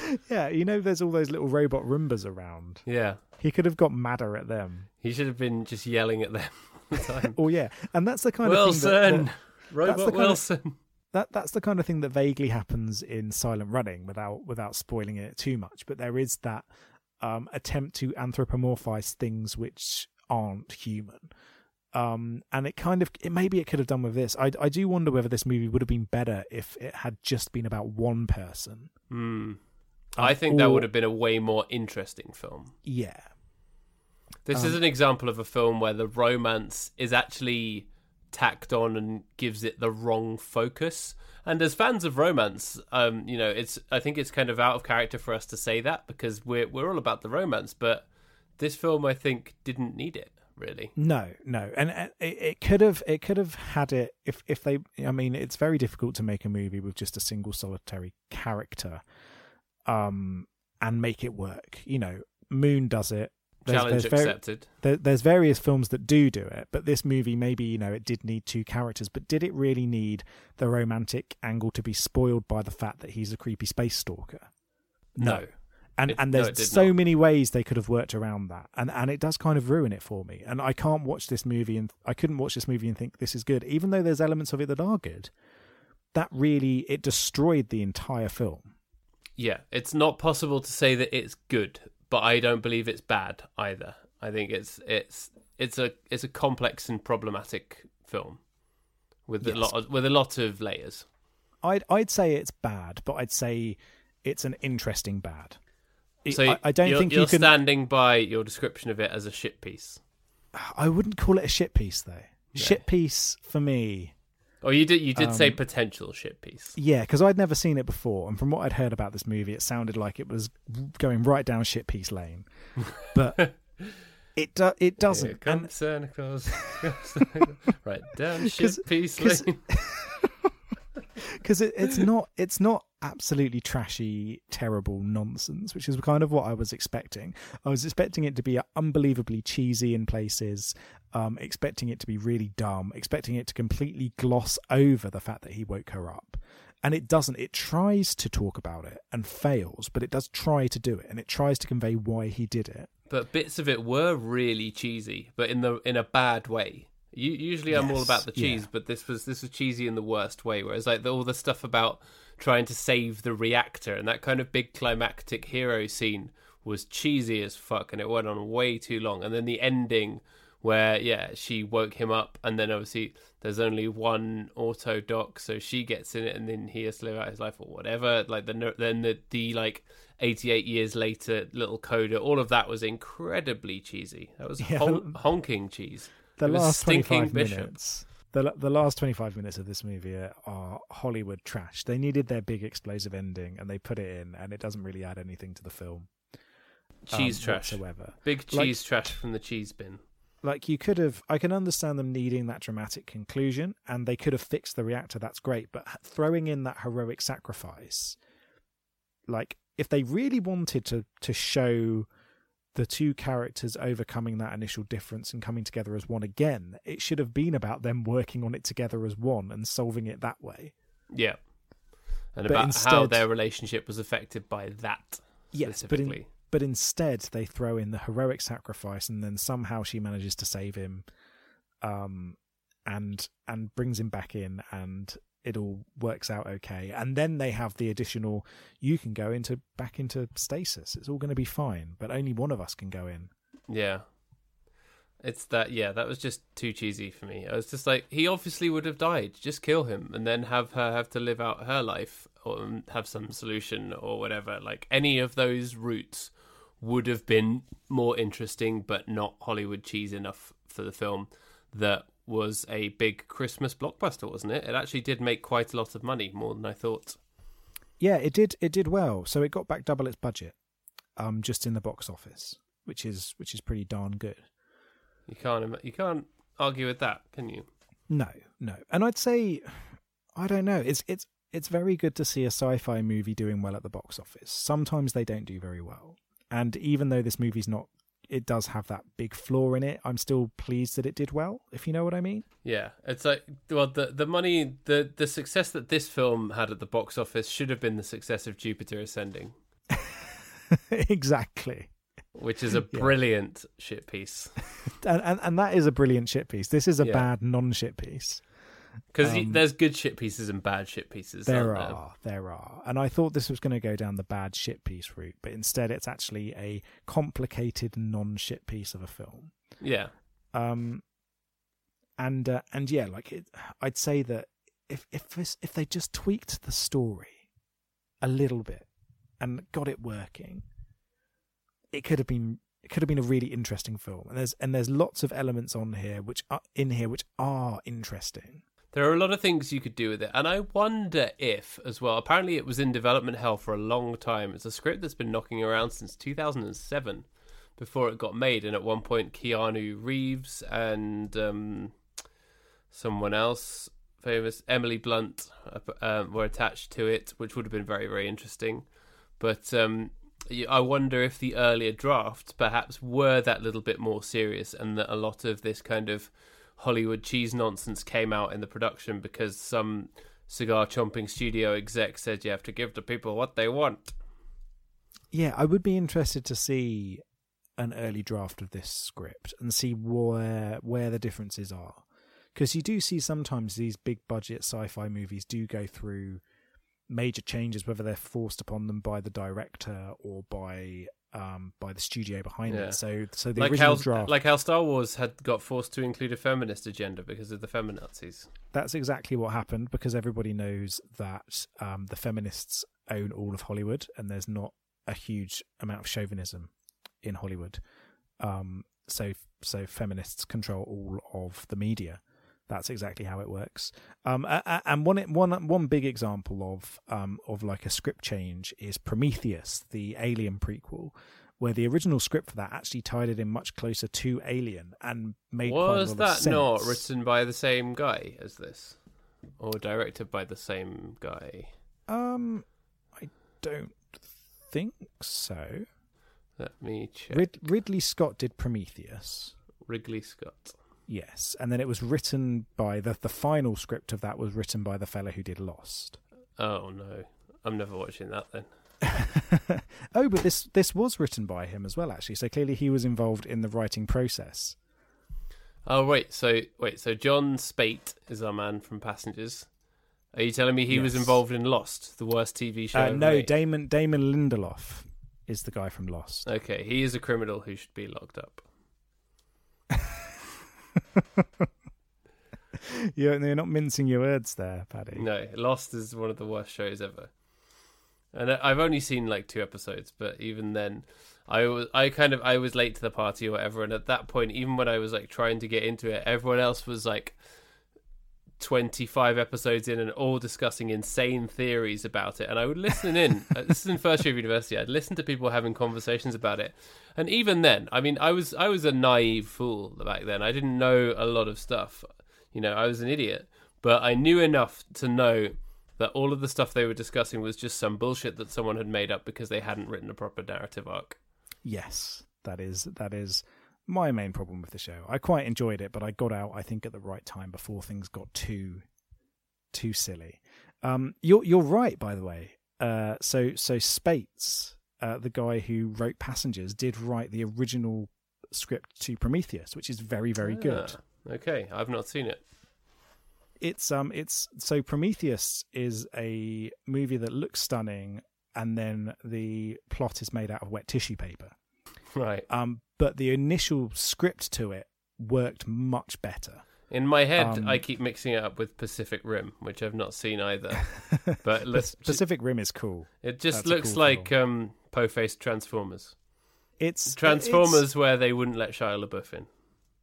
film. (laughs) yeah, you know, there's all those little robot Roombas around. yeah, He could have got madder at them. he should have been just yelling at them (laughs) all the time. (laughs) Oh yeah, and that's the kind of thing that, Wilson, robot kind of- Wilson. that that's the kind of thing that vaguely happens in Silent Running without without spoiling it too much. But there is that um, attempt to anthropomorphize things which aren't human. Um, and it kind of it maybe it could have done with this. I I do wonder whether this movie would have been better if it had just been about one person. Um, I think that would have been a way more interesting film. Yeah, This is Um, an example of a film where the romance is actually tacked on and gives it the wrong focus. And as fans of romance, um, you know, it's I think it's kind of out of character for us to say that because we're we're all about the romance, but this film I think didn't need it really. No, no, and it, it could have it could have had it if if they. I mean, it's very difficult to make a movie with just a single solitary character, um, and make it work. You know, Moon does it. There's, Challenge there's accepted. there, there's various films that do do it, but this movie maybe you know it did need two characters, but did it really need the romantic angle to be spoiled by the fact that he's a creepy space stalker? No. And It- and there's did so not. many ways they could have worked around that and and it does kind of ruin it for me and i can't watch this movie and i couldn't watch this movie and think this is good even though there's elements of it that are good that really it destroyed the entire film Yeah, it's not possible to say that it's good, but I don't believe it's bad either. I think it's it's it's a it's a complex and problematic film with a lot of, with a lot of layers. i'd i'd say it's bad but i'd say it's an interesting bad So I, I don't you're, think you're you can standing by your description of it as a shit piece. (sighs) i wouldn't call it a shit piece though shit piece for me Oh, you did you did say Um, potential shit piece. Yeah, because I'd never seen it before, and from what I'd heard about this movie, it sounded like it was going right down shit piece lane. But (laughs) it do, it doesn't. comes And Santa Claus. (laughs) (laughs) right down shit piece lane. (laughs) because it, it's not it's not absolutely trashy, terrible nonsense, which is kind of what I was expecting. I was expecting it to be unbelievably cheesy in places, um, expecting it to be really dumb, expecting it to completely gloss over the fact that he woke her up. And it doesn't. It tries to talk about it and fails, but it does try to do it, and it tries to convey why he did it. but bits of it were really cheesy, but in the in a bad way. You, usually, I'm all about the cheese, yeah. but this was this was cheesy in the worst way. Whereas like the, all the stuff about trying to save the reactor and that kind of big climactic hero scene was cheesy as fuck, and it went on way too long. And then the ending, where yeah, she woke him up, and then obviously there's only one auto doc, so she gets in it, and then he has to live out his life or whatever. Like the then the the like 88 years later little coda all of that was incredibly cheesy that was (laughs) hon- honking cheese The last twenty five minutes. The, the last 25 minutes of this movie are, Hollywood trash. They needed their big explosive ending and they put it in, and it doesn't really add anything to the film. um, cheese trash Whatsoever. big Like- cheese trash from the cheese bin like you could have i can understand them needing that dramatic conclusion and they could have fixed the reactor that's great but throwing in that heroic sacrifice like if they really wanted to to show the two characters overcoming that initial difference and coming together as one again it should have been about them working on it together as one and solving it that way. Yeah. And But about how their relationship was affected by that yes but in, specifically. but instead they throw in the heroic sacrifice and then somehow she manages to save him um and and brings him back in and it all works out okay. And then they have the additional you can go into back into stasis. It's all going to be fine, but only one of us can go in. Yeah. It's that yeah, that was just too cheesy for me. I was just like, he obviously would have died. Just kill him and then have her have to live out her life or have some solution or whatever. Like any of those routes would have been more interesting, but not Hollywood cheese enough for the film. That was a big Christmas blockbuster, wasn't it? It actually did make quite a lot of money, more than I thought. Yeah, it did. It did well. So it got back double its budget, um, just in the box office, which is which is pretty darn good. You can't you can't argue with that, can you? No, no. And I'd say, I don't know. It's it's it's very good to see a sci-fi movie doing well at the box office. Sometimes they don't do very well, and even though this movie's not it does have that big flaw in it. I'm still pleased that it did well, if you know what I mean. Yeah, it's like well, the the money, the the success that this film had at the box office should have been the success of Jupiter Ascending. (laughs) exactly. Which is a brilliant yeah. shit piece, (laughs) and, and and that is a brilliant shit piece. This is a yeah. bad non shit piece. Because um, there's good shit pieces and bad shit pieces. There are, there? there are, and I thought this was going to go down the bad shit piece route, but instead it's actually a complicated non shit piece of a film. Yeah. Um. And uh, and yeah, like it, I'd say that if if this, if they just tweaked the story a little bit and got it working, it could have been it could have been a really interesting film. And there's and there's lots of elements on here which are in here which are interesting. There are a lot of things you could do with it, and I wonder if, as well. Apparently, it was in development hell for a long time. It's a script that's been knocking around since 2007, before it got made. And at one point, Keanu Reeves and um, someone else, famous Emily Blunt, uh, were attached to it, which would have been very, very interesting. But um, I wonder if the earlier drafts perhaps were that little bit more serious, and that a lot of this kind of Hollywood cheese nonsense came out in the production because some cigar chomping studio exec said you have to give the people what they want. Yeah, I would be interested to see an early draft of this script and see where where the differences are. Because you do see sometimes these big budget sci-fi movies do go through major changes, whether they're forced upon them by the director or by um, by the studio behind yeah. it. So, so the like original how, draft, like how Star Wars had got forced to include a feminist agenda because of the feminazis. That's exactly what happened because everybody knows that um, the feminists own all of Hollywood, and there's not a huge amount of chauvinism in Hollywood. Um, so, so feminists control all of the media. That's exactly how it works. Um, and one one one big example of um, of like a script change is Prometheus, the Alien prequel, where the original script for that actually tied it in much closer to Alien and made was that not written by the same guy as this, or directed by the same guy? Um, I don't think so. Let me check. Rid- Ridley Scott did Prometheus. Ridley Scott. Yes, and then it was written by the the final script of that was written by the fellow who did Lost. Oh no, I'm never watching that then. (laughs) oh, but this this was written by him as well, actually. So clearly he was involved in the writing process. Oh wait, so wait, so Jon Spaihts is our man from Passengers. Are you telling me he yes. was involved in Lost, the worst TV show? Uh, no, Damon Damon Lindelof is the guy from Lost. Okay, he is a criminal who should be locked up. (laughs) you're, you're not mincing your words there, Paddy. No, Lost is one of the worst shows ever. And I've only seen like two episodes, but even then, I was I kind of I was late to the party or whatever. And at that point, even when I was like trying to get into it, everyone else was like 25 episodes in and all discussing insane theories about it. And I would listen in. (laughs) Uh, this is in first year of university. I'd listen to people having conversations about it. And even then, I mean, I was I was a naive fool back then. I didn't know a lot of stuff. You know, I was an idiot. But I knew enough to know that all of the stuff they were discussing was just some bullshit that someone had made up because they hadn't written a proper narrative arc. Yes, that is that is my main problem with the show. I quite enjoyed it, but I got out, I think, at the right time before things got too too silly. Um, you're you're right, by the way. Uh, so so Spaihts, uh, the guy who wrote Passengers, did write the original script to Prometheus, which is very very ah, good. Okay, I've not seen it. it's um it's so Prometheus is a movie that looks stunning and then the plot is made out of wet tissue paper. Right. Um but the initial script to it worked much better. In my head, Um, I keep mixing it up with Pacific Rim, which I've not seen either. (laughs) But Pacific Rim is cool. it just that's looks cool like um, po-faced Transformers. It's Transformers where they wouldn't let Shia LaBeouf in.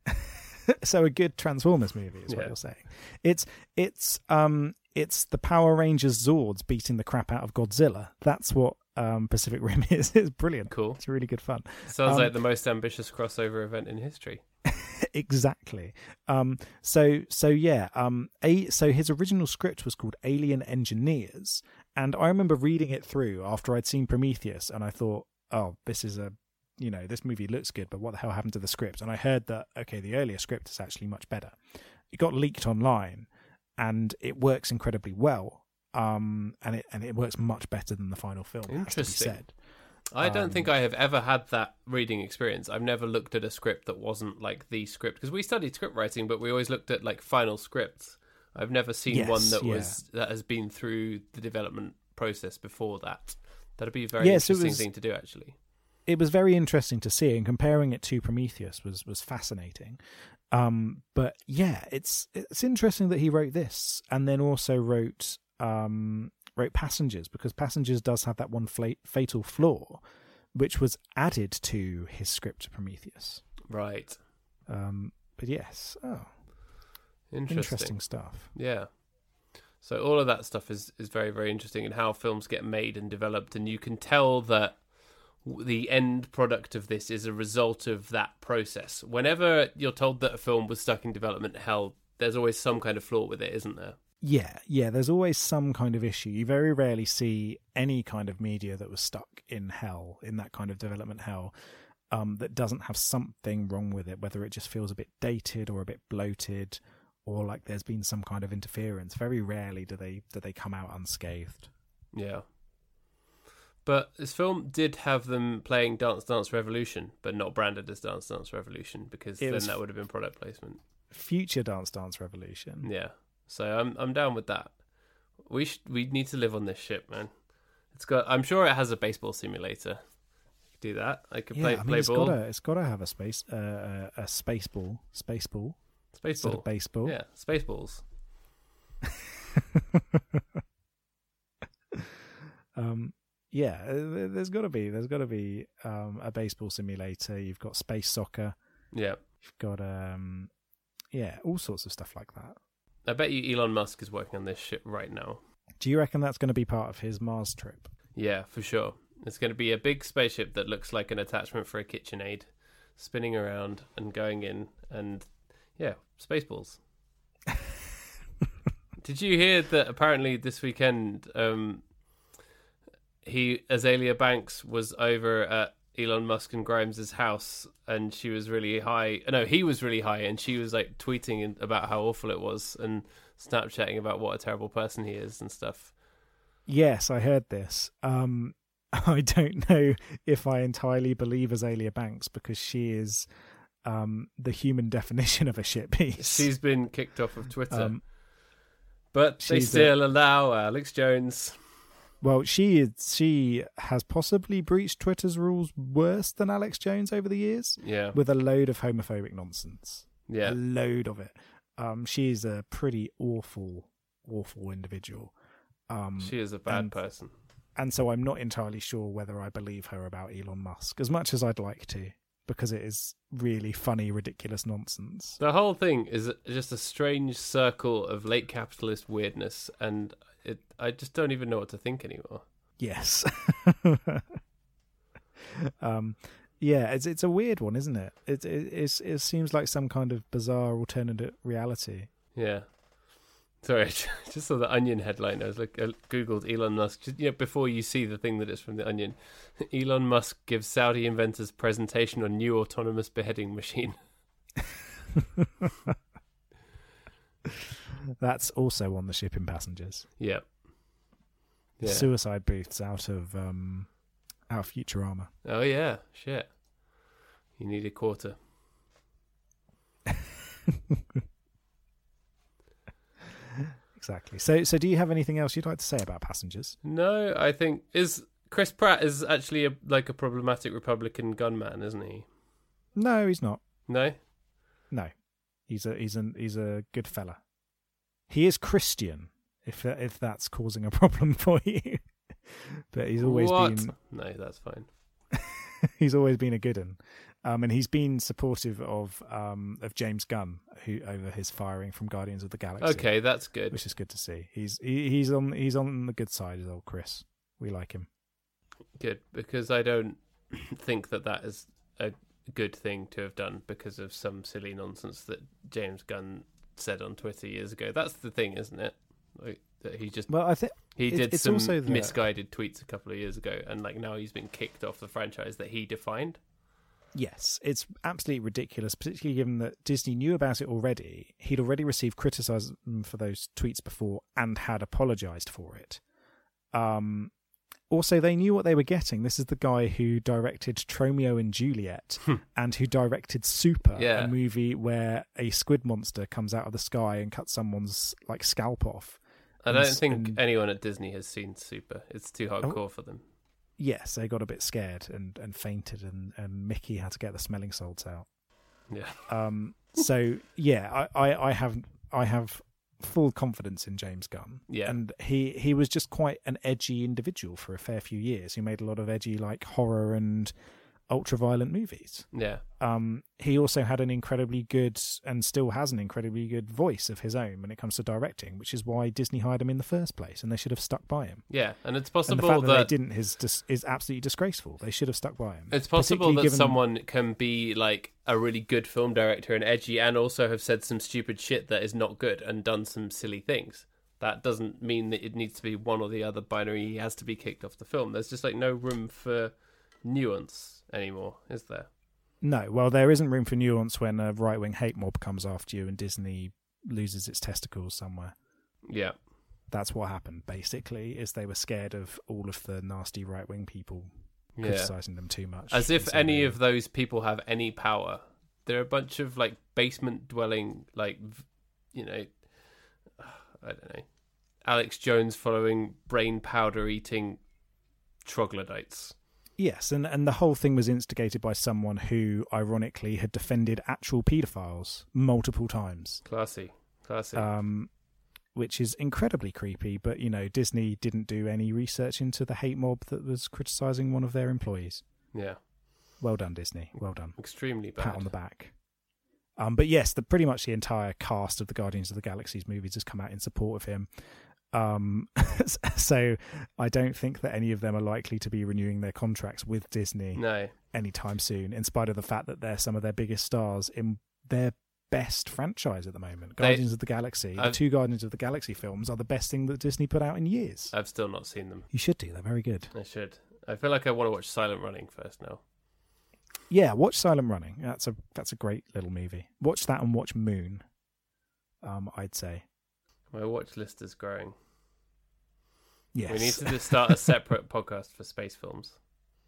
(laughs) so a good Transformers movie is what Yeah. you're saying. It's it's um it's the Power Rangers Zords beating the crap out of Godzilla. That's what um Pacific (laughs) Rim is. It's brilliant. Cool. It's really good fun. Sounds Um, like the most ambitious crossover event in history. (laughs) exactly. Um, so so yeah. Um, a so his original script was called Alien Engineers, and I remember reading it through after I'd seen Prometheus, and I thought, oh, this is a you know this movie looks good, but what the hell happened to the script? And I heard that okay, the earlier script is actually much better. It got leaked online, and it works incredibly well. Um, and it and it works much better than the final film. Has to be Interesting. said. I don't Um, think I have ever had that reading experience. I've never looked at a script that wasn't like the script because we studied script writing, but we always looked at like final scripts. I've never seen Yes, one that yeah. was that has been through the development process before that. That'd be a very Yes, interesting was- thing to do, actually. it was very interesting to see and comparing it to Prometheus was was fascinating. Um, but yeah, it's it's interesting that he wrote this and then also wrote um, wrote Passengers because Passengers does have that one fla- fatal flaw, which was added to his script Prometheus. Right. Um, but yes, oh, Interesting. interesting stuff. Yeah. So all of that stuff is is very very interesting and how films get made and developed, and you can tell that the end product of this is a result of that process. Whenever you're told that a film was stuck in development hell, there's always some kind of flaw with it, isn't there? Yeah, yeah, there's always some kind of issue. You very rarely see any kind of media that was stuck in hell, in that kind of development hell, um, that doesn't have something wrong with it, whether it just feels a bit dated or a bit bloated or like there's been some kind of interference. Very rarely do they do they come out unscathed. Yeah. But this film did have them playing Dance Dance Revolution, but not branded as Dance Dance Revolution because It then that would have been product placement. Future Dance Dance Revolution. Yeah. So I'm I'm down with that. We should we need to live on this ship, man. It's got I'm sure it has a baseball simulator. Do that. I could Yeah, play I mean, play it's ball. gotta it's gotta have a space uh, a, a space ball, space ball Space ball. of baseball. Yeah, space balls. (laughs) um, yeah, uh, there- there's got to be there's got to be um, a baseball simulator. You've got space soccer. Yeah. You've got um, yeah, all sorts of stuff like that. I bet you Elon Musk is working on this ship right now. Do you reckon that's going to be part of his Mars trip? Yeah, for sure. It's going to be a big spaceship that looks like an attachment for a KitchenAid, spinning around and going in, and yeah, spaceballs. (laughs) Did you hear that? Apparently, this weekend, um, he Azealia Banks was over at Elon Musk and Grimes's house, and she was really high. No, he was really high, and she was like tweeting about how awful it was and Snapchatting about what a terrible person he is and stuff. Yes, I heard this. Um, (laughs) I don't know if I entirely believe Azealia Banks because she is um, the human (laughs) definition of a shit piece. She's been kicked off of Twitter. um, But they She's a- still allow Alex Jones. Well, she is. She has possibly breached Twitter's rules worse than Alex Jones over the years, Yeah, with a load of homophobic nonsense. yeah, A load of it. Um, she is a pretty awful, awful individual. Um, she is a bad and- person. and so I'm not entirely sure whether I believe her about Elon Musk as much as I'd like to, because it is really funny, ridiculous nonsense. The whole thing is just a strange circle of late capitalist weirdness, and it, I just don't even know what to think anymore. Yes. (laughs) um, yeah, it's it's a weird one, isn't it? It it it's, it seems like some kind of bizarre alternative reality. Yeah. Sorry, (laughs) I just saw the Onion headline. I was like, I googled Elon Musk. Just, you know, before you see the thing that is from the Onion, (laughs) Elon Musk gives Saudi inventors presentation on new autonomous beheading machine. That's also on the shipping passengers. Yeah. Yeah. Suicide booths out of um, out of Futurama. Oh yeah, shit. You need a quarter. (laughs) exactly. So, so do you have anything else you'd like to say about Passengers? No, I think is Chris Pratt is actually a, like a problematic Republican gunman, isn't he? No, he's not. No, No, he's a he's a he's a good fella. He is Christian, if if that's causing a problem (laughs) for you. but he's always what? been No, that's fine. (laughs) he's always been a good one. Um, and he's been supportive of um, of James Gunn, who over his firing from Guardians of the Galaxy. Okay, that's good. which is good to see. He's he, he's on he's on the good side, is old Chris. We like him. Good because I don't (clears throat) think that that is a good thing to have done because of some silly nonsense that James Gunn said on Twitter years ago. That's the thing, isn't it? Like, that he just Well, I think he It- did some misguided tweets a couple of years ago, and like now he's been kicked off the franchise that he defined. Yes, it's absolutely ridiculous, particularly given that Disney knew about it already. He'd already received criticism for those tweets before and had apologised for it. Um, also, they knew what they were getting. This is the guy who directed Tromeo and Juliet and who directed Super, Yeah. a movie where a squid monster comes out of the sky and cuts someone's like scalp off. I don't s- think and- anyone at Disney has seen Super. It's too Oh. hardcore for them. Yes, they got a bit scared and, and fainted, and, and Mickey had to get the smelling salts out. Yeah. Um, so yeah, I, I, I have I have full confidence in James Gunn. Yeah. and he he was just quite an edgy individual for a fair few years. He made a lot of edgy like horror and ultra violent movies. Yeah. Um, he also had an incredibly good and still has an incredibly good voice of his own when it comes to directing, which is why Disney hired him in the first place, and they should have stuck by him. Yeah. And it's And the possible fact that, that, they didn't is dis- is absolutely disgraceful. They should have stuck by him. it's possible that given- someone can be like a really good film director and edgy and also have said some stupid shit that is not good and done some silly things. That doesn't mean that it needs to be one or the other binary. He has to be kicked off the film. There's just like no room for nuance anymore, is there? No, well, there isn't room for nuance when a right wing hate mob comes after you and Disney loses its testicles somewhere. Yeah. That's what happened, basically, is they were scared of all of the nasty right wing people Yeah. criticizing them too much. As if any they- of those people have any power. They're a bunch of like basement dwelling, like you know, (sighs) I don't know, Alex Jones following brain powder eating troglodytes. Yes, and, and the whole thing was instigated by someone who, ironically, had defended actual paedophiles multiple times. Classy, classy. um, which is incredibly creepy. But you know, Disney didn't do any research into the hate mob that was criticizing one of their employees. yeah, Well done, Disney. Well done. extremely bad. Pat on the back. Um, but yes, the pretty much the entire cast of the Guardians of the Galaxy's movies has come out in support of him. Um, (laughs) so I don't think that any of them are likely to be renewing their contracts with Disney No, anytime soon, in spite of the fact that they're some of their biggest stars in their best franchise at the moment. They- Guardians of the Galaxy, the I've- two Guardians of the Galaxy films are the best thing that Disney put out in years. I've still not seen them. You should do. They're very good. I should. I feel like I want to watch Silent Running first now. Yeah, watch Silent Running. That's a that's a great little movie. Watch that and watch Moon. Um, I'd say My watch list is growing. Yes. We need to just start a separate podcast for space films.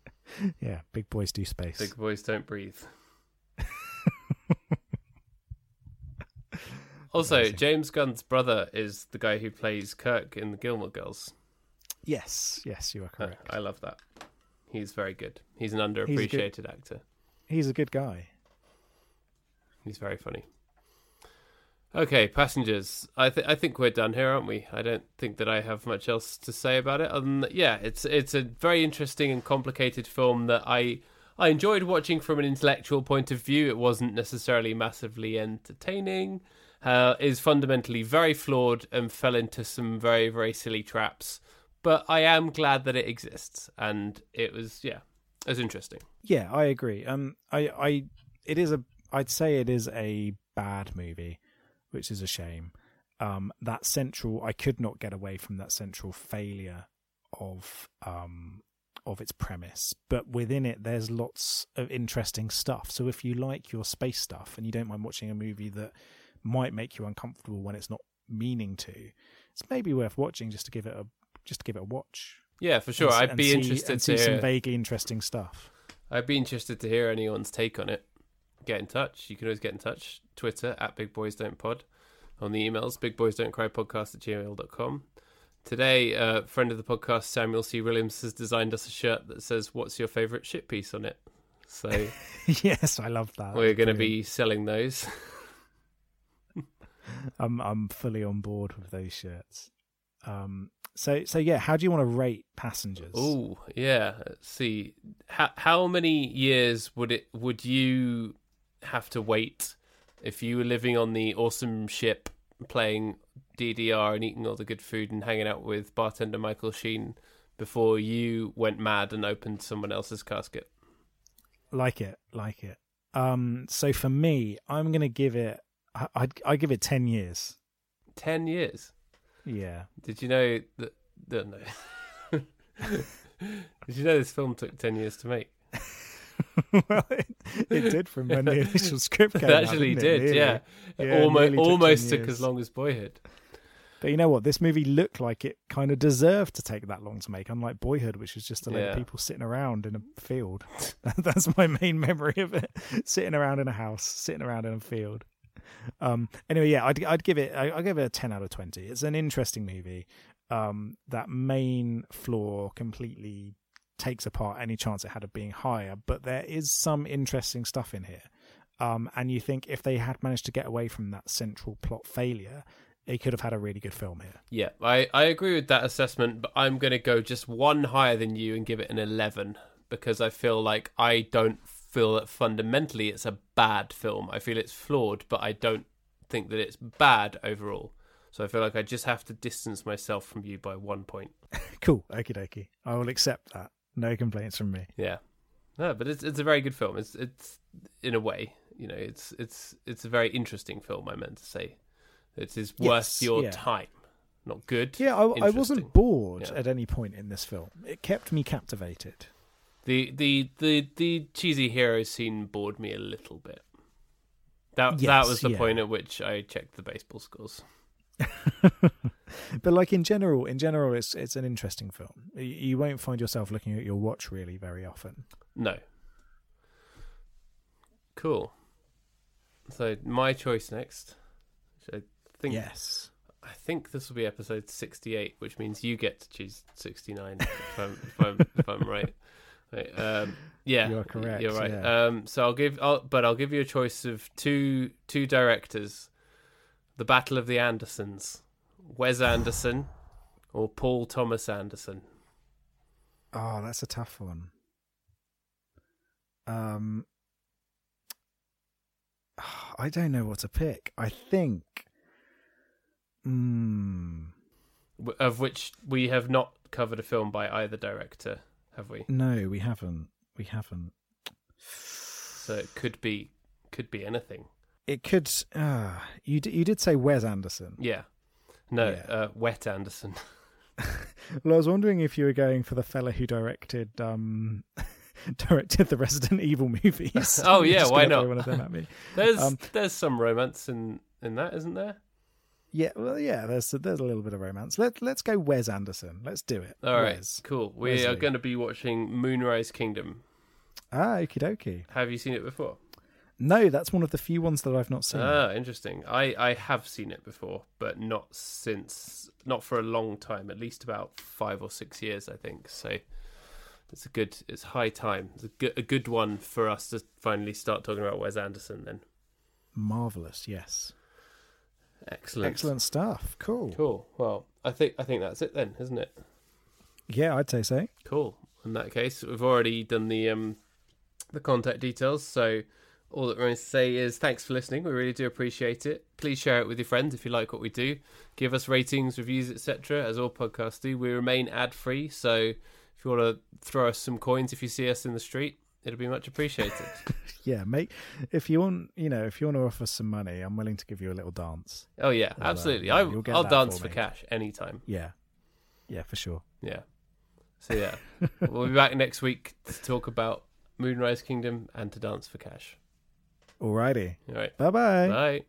(laughs) yeah, big boys do space. Big boys don't breathe. (laughs) Also, Amazing. James Gunn's brother is the guy who plays Kirk in the Gilmore Girls. Yes, yes, you are I- correct. I love that. He's very good. He's an He's good- underappreciated actor. He's a good guy. He's very funny. Okay, passengers. I th- I think we're done here, aren't we? I don't think that I have much else to say about it. Yeah, it's it's a very interesting and complicated film that I I enjoyed watching from an intellectual point of view. It wasn't necessarily massively entertaining. Uh, is fundamentally very flawed and fell into some very very silly traps. But I am glad that it exists, and it was yeah, it was interesting. Yeah, I agree. Um, I, I, it is a. I'd say it is a bad movie, which is a shame. Um, that central, I could not get away from that central failure of um of its premise. But within it, there's lots of interesting stuff. So if you like your space stuff and you don't mind watching a movie that might make you uncomfortable when it's not meaning to, it's maybe worth watching just to give it a just to give it a watch. Yeah, for sure. And I'd and be see- interested to see hear. some vaguely interesting stuff. I'd be interested to hear anyone's take on it. Get in touch. You can always get in touch. Twitter at Big Boys Don't Pod. on the emails, Big Boys Don't Cry Podcast at gmail.com. Today, uh, friend of the podcast, Samuel C. Williams, has designed us a shirt that says, What's your favourite shit piece on it? So (laughs) yes, I love that. we're going to be selling those. (laughs) I'm I'm fully on board with those shirts. Um, so so yeah, how do you want to rate passengers? Oh, yeah. Let's see. How, how many years would it would you have to wait if you were living on the awesome ship playing DDR and eating all the good food and hanging out with bartender Michael Sheen before you went mad and opened someone else's casket? like it, like it. Um, so for me, I'm gonna give it. I I'd, I give it ten years. 10 years. Yeah. Did you know that? that no. (laughs) Did you know this film took 10 years to make? (laughs) (laughs) well, it, it did from when the initial script (laughs) came It out. actually it, did, yeah. Yeah, almost took almost took years. as long as Boyhood. But you know what? This movie looked like it kind of deserved to take that long to make, unlike Boyhood, which is just a load Yeah. of people sitting around in a field. (laughs) That's my main memory of it: sitting around in a house, sitting around in a field. Um. Anyway, yeah, I'd I'd give it I, I'd give it a ten out of twenty. It's an interesting movie. Um. That main flaw completely takes apart any chance it had of being higher, but there is some interesting stuff in here. Um. And you think if they had managed to get away from that central plot failure, they could have had a really good film here. Yeah, I, I agree with that assessment, but I'm going to go just one higher than you and give it an 11 because I feel like I don't feel that fundamentally it's a bad film. I feel it's flawed, but I don't think that it's bad overall. So I feel like I just have to distance myself from you by one point. (laughs) Cool. Okie dokie. I will accept that. No complaints from me. Yeah. No, but it's it's a very good film. It's it's in a way, you know, it's it's it's a very interesting film. I meant to say, it is worth Yes, your yeah. time. Not good. Yeah, I, I wasn't bored Yeah. at any point in this film. It kept me captivated. The the the the cheesy hero scene bored me a little bit. That that was the yeah. point at which I checked the baseball scores. (laughs) but like in general, in general, it's it's an interesting film. You, you won't find yourself looking at your watch really very often. No. Cool. So my choice next. I think Yes. I think this will be episode sixty-eight, which means you get to choose sixty-nine. if, I'm, if, I'm, if I'm (laughs) right. Right, Um, yeah, You are correct, You're right. yeah. Um, so I'll give, I'll, but I'll give you a choice of two two directors: the Battle of the Andersons, Wes Anderson, or Paul Thomas Anderson. Oh, that's a tough one. Um, (sighs) I don't know what to pick. I think. Hmm. Of which we have not covered a film by either director, have we? No, we haven't. We haven't. So it could be could be anything. It could. Uh, you d- you did say Wes Anderson. Yeah. No, Yeah. uh, Wet Anderson. (laughs) Well, I was wondering if you were going for the fella who directed um (laughs) directed the Resident Evil movies. (laughs) Oh, yeah, why not? One of them at me. There's Um, there's some romance in in that, isn't there? Yeah, well, yeah. There's there's a little bit of romance. Let Let's go Wes Anderson. Let's do it. All right, Wes. cool. We Wesley. are going to be watching Moonrise Kingdom. Ah, okie dokie. Have you seen it before? No, that's one of the few ones that I've not seen. Ah, interesting. I, I have seen it before, but not since, not for a long time. At least about five or six years, I think. So it's a good, it's high time. It's a good, a good one for us to finally start talking about Wes Anderson. Then Marvelous. Yes. excellent, Excellent stuff. Cool. cool. Well, I think I think that's it then, isn't it? Yeah, I'd say so. Cool. In that case, we've already done the um the contact details, so all that we're going to say is thanks for listening. We really do appreciate it. Please share it with your friends if you like what we do. Give us ratings, reviews, etc. As all podcasts do. We remain ad free, so if you want to throw us some coins if you see us in the street, it'll be much appreciated. (laughs) Yeah, mate. If you want, you know, if you want to offer some money, I'm willing to give you a little dance. oh yeah, uh, absolutely. yeah, I, you'll I'll dance for for me. cash anytime. Yeah. Yeah, for sure. Yeah. So yeah, (laughs) we'll be back next week to talk about Moonrise Kingdom and to dance for cash. Alrighty. All right. Bye bye. Bye.